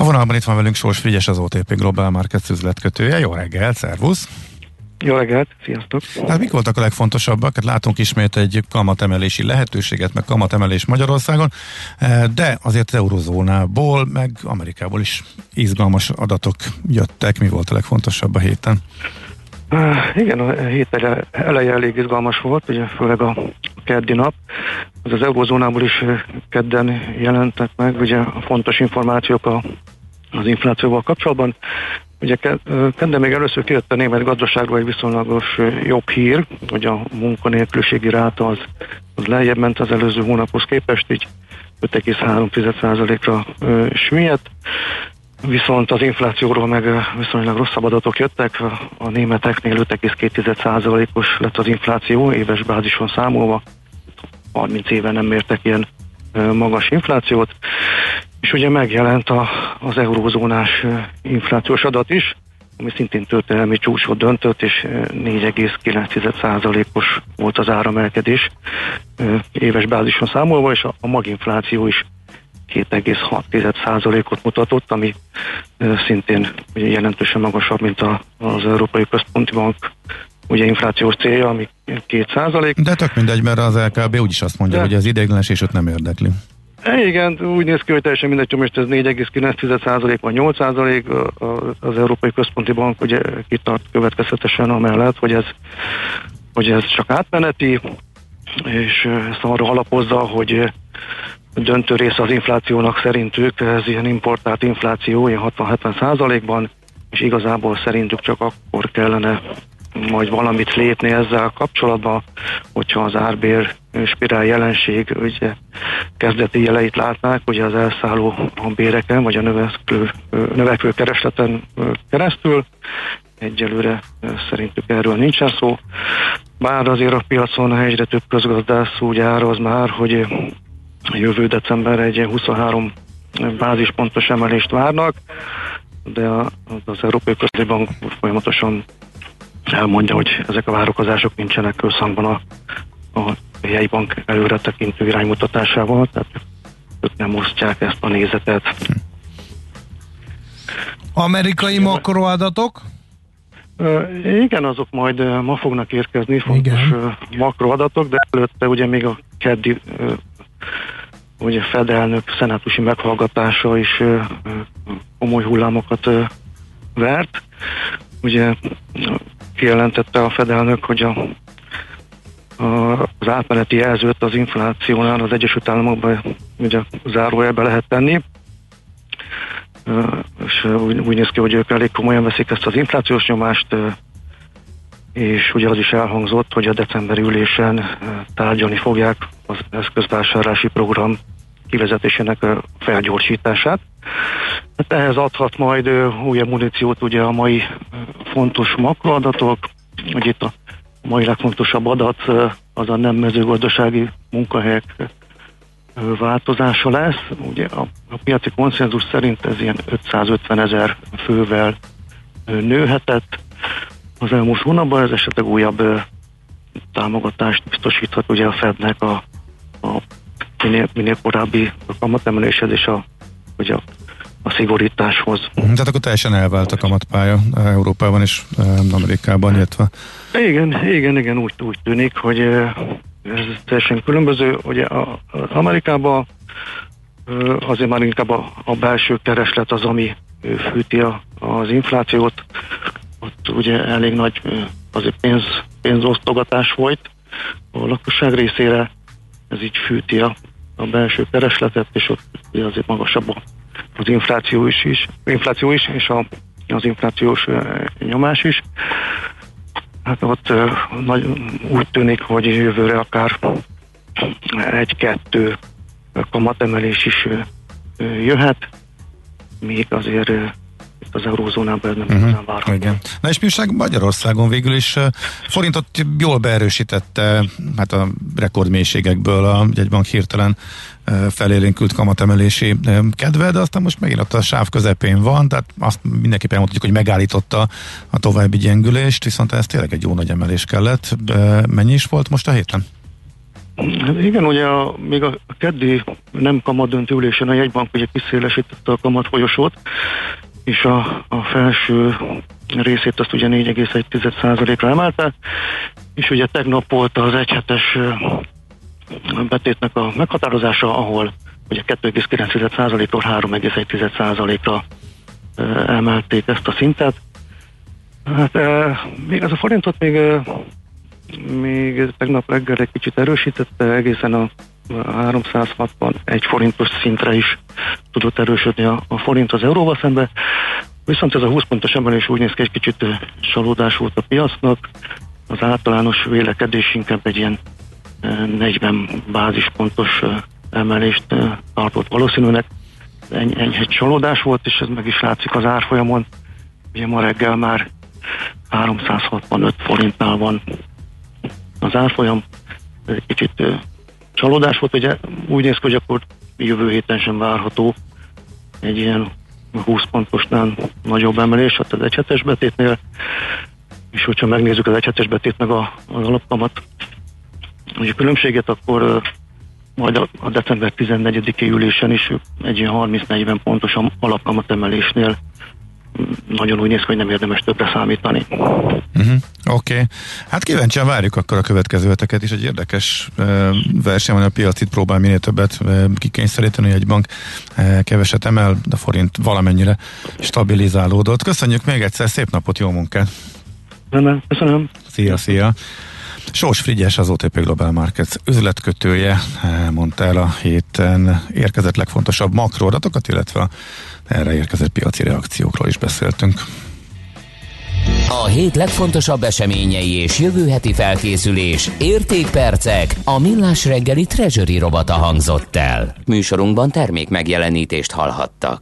Speaker 4: A vonalban itt van velünk Sors Frigyes, az OTP Global Markets üzletkötője. Jó reggel, szervusz!
Speaker 8: Jó reggelt, sziasztok!
Speaker 4: Hát mik voltak a legfontosabbak? Hát látunk ismét egy kamatemelési lehetőséget, meg kamatemelés Magyarországon, de azért az eurozónából, meg Amerikából is izgalmas adatok jöttek. Mi volt a legfontosabb a héten?
Speaker 8: Igen, a hét eleje elég izgalmas volt, ugye főleg a keddi nap. Az az eurozónából is kedden jelentek meg, ugye fontos információk a, az inflációval kapcsolatban. Ugye kedden még először kijött a német gazdaságról egy viszonylagos jobb hír, hogy a munkanélküliségi ráta az, az lejjebb ment az előző hónaphoz képest, így 5,3%-ra süllyedt. Viszont az inflációról meg viszonylag rosszabb adatok jöttek, a németeknél 5,2%-os lett az infláció éves bázison számolva, 30 éve nem mértek ilyen magas inflációt, és ugye megjelent a, az eurózónás inflációs adat is, ami szintén történelmi csúcsot döntött, és 4,9%-os volt az áramelkedés éves bázison számolva, és a, a maginfláció is 2,6%-ot mutatott, ami szintén jelentősen magasabb, mint az Európai Központi Bank ugye inflációs célja, ami 2%.
Speaker 4: De tök mindegy, mert az LKB úgyis azt mondja, De... hogy az ideiglenes és őt nem érdekli.
Speaker 8: Igen, úgy néz ki, hogy teljesen mindegy, hogy most ez 4,9% vagy 8% az Európai Központi Bank ugye kitart következetesen amellett, hogy ez, hogy ez csak átmeneti, és ezt arra alapozza, hogy döntő része az inflációnak szerintük ez ilyen importált infláció, ilyen 60-70 ban és igazából szerintük csak akkor kellene majd valamit lépni ezzel kapcsolatban, hogyha az árbér spirál jelenség ugye kezdeti jeleit látnák, ugye az elszálló béreken, vagy a növekvő, növekvő keresleten keresztül. Egyelőre szerintük erről nincsen szó. Bár azért a piacon egyre több közgazdász úgy áraz már, hogy jövő december egy 23 bázispontos emelést várnak, de az Európai Központi Bank folyamatosan elmondja, hogy ezek a várakozások nincsenek összhangban a, a helyi bank előre tekintő iránymutatásával, tehát ők nem osztják ezt a nézetet.
Speaker 3: Amerikai makroadatok?
Speaker 8: Igen, azok majd ma fognak érkezni, fontos Igen. makroadatok, de előtte ugye még a keddi ugye Fed elnök szenátusi meghallgatása is komoly hullámokat vert. Ugye kijelentette a Fed elnök, hogy a, a, az átmeneti jelzőt az inflációnál az Egyesült Államokban ugye zárójelbe lehet tenni és úgy, úgy néz ki, hogy ők elég komolyan veszik ezt az inflációs nyomást, és ugye az is elhangzott, hogy a decemberi ülésen tárgyalni fogják az eszközvásárlási program kivezetésének a felgyorsítását. Hát ehhez adhat majd újabb muníciót ugye a mai fontos makroadatok, hogy itt a mai legfontosabb adat az a nem mezőgazdasági munkahelyek változása lesz. Ugye a, a piaci konszenzus szerint ez ilyen 550 ezer fővel nőhetett. Az elmúlt hónapban ez esetleg újabb támogatást biztosíthat ugye a Fednek a, a minél, minél korábbi kamatemeléshez és a, ugye a, a szigorításhoz.
Speaker 4: Tehát akkor teljesen elvált a kamatpálya Európában és Amerikában, illetve...
Speaker 8: Igen, igen, igen, úgy, úgy tűnik, hogy ez teljesen különböző. Ugye a, a Amerikában azért már inkább a, a belső kereslet az, ami fűti a, az inflációt. Ott ugye elég nagy azért pénz, pénzosztogatás volt a lakosság részére, ez így fűti a, a belső keresletet, és ott azért magasabb az infláció is, is, infláció is és a, az inflációs nyomás is. Hát ott nagy, úgy tűnik, hogy jövőre akár egy-kettő kamatemelés is jöhet, még azért az eurózónában nem uh-huh. igazán várható. Igen.
Speaker 4: Na és mi újság Magyarországon végül is forintot jól beerősítette hát a rekordmélységekből a jegybank hirtelen felélénkült kamatemelési kedve, de aztán most megint ott a sáv közepén van, tehát azt mindenképpen mondhatjuk, hogy megállította a további gyengülést, viszont ez tényleg egy jó nagy emelés kellett. Mennyi is volt most a héten?
Speaker 8: Igen, ugye a, még a keddi nem kamadöntő ülésen a jegybank ugye kiszélesítette a kamatfolyosót, és a, a felső részét azt ugye 4,1%-ra emelte, és ugye tegnap volt az egyhetes betétnek a meghatározása, ahol ugye 2,9%-ról 3,1%-ra emelték ezt a szintet. Hát még ez a forintot még, még tegnap reggel egy kicsit erősítette, egészen a 361 forintos szintre is tudott erősödni a, a forint az euróval szembe. Viszont ez a 20 pontos emelés úgy néz ki, egy kicsit csalódás volt a piacnak. Az általános vélekedés inkább egy ilyen 40 bázispontos emelést tartott valószínűleg. Eny- enyhe csalódás volt, és ez meg is látszik az árfolyamon. Ugye ma reggel már 365 forintnál van az árfolyam. Egy kicsit csalódás volt, ugye? Úgy néz ki, hogy akkor jövő héten sem várható egy ilyen 20 pontosnál nagyobb emelés, hát az egyhetes betétnél, és hogyha megnézzük az egyhetes betét meg a, az alapkamat a különbséget, akkor majd a, a december 14-i ülésen is egy ilyen 30-40 pontos alapkamat emelésnél nagyon úgy néz hogy nem érdemes többre számítani. Uh-huh.
Speaker 4: Oké. Okay. Hát kíváncsian várjuk akkor a következő öteket is. Egy érdekes uh, verseny van a piac, itt próbál minél többet uh, kikényszeríteni, hogy egy bank uh, keveset emel, de forint valamennyire stabilizálódott. Köszönjük még egyszer, szép napot, jó munkát!
Speaker 8: Köszönöm.
Speaker 4: Szia, szia! Sós Frigyes, az OTP Global Markets üzletkötője mondta el a héten érkezett legfontosabb makroadatokat, illetve erre érkezett piaci reakciókról is beszéltünk.
Speaker 1: A hét legfontosabb eseményei és jövő heti felkészülés, értékpercek, a millás reggeli treasury robata hangzott el. Műsorunkban termék megjelenítést hallhattak.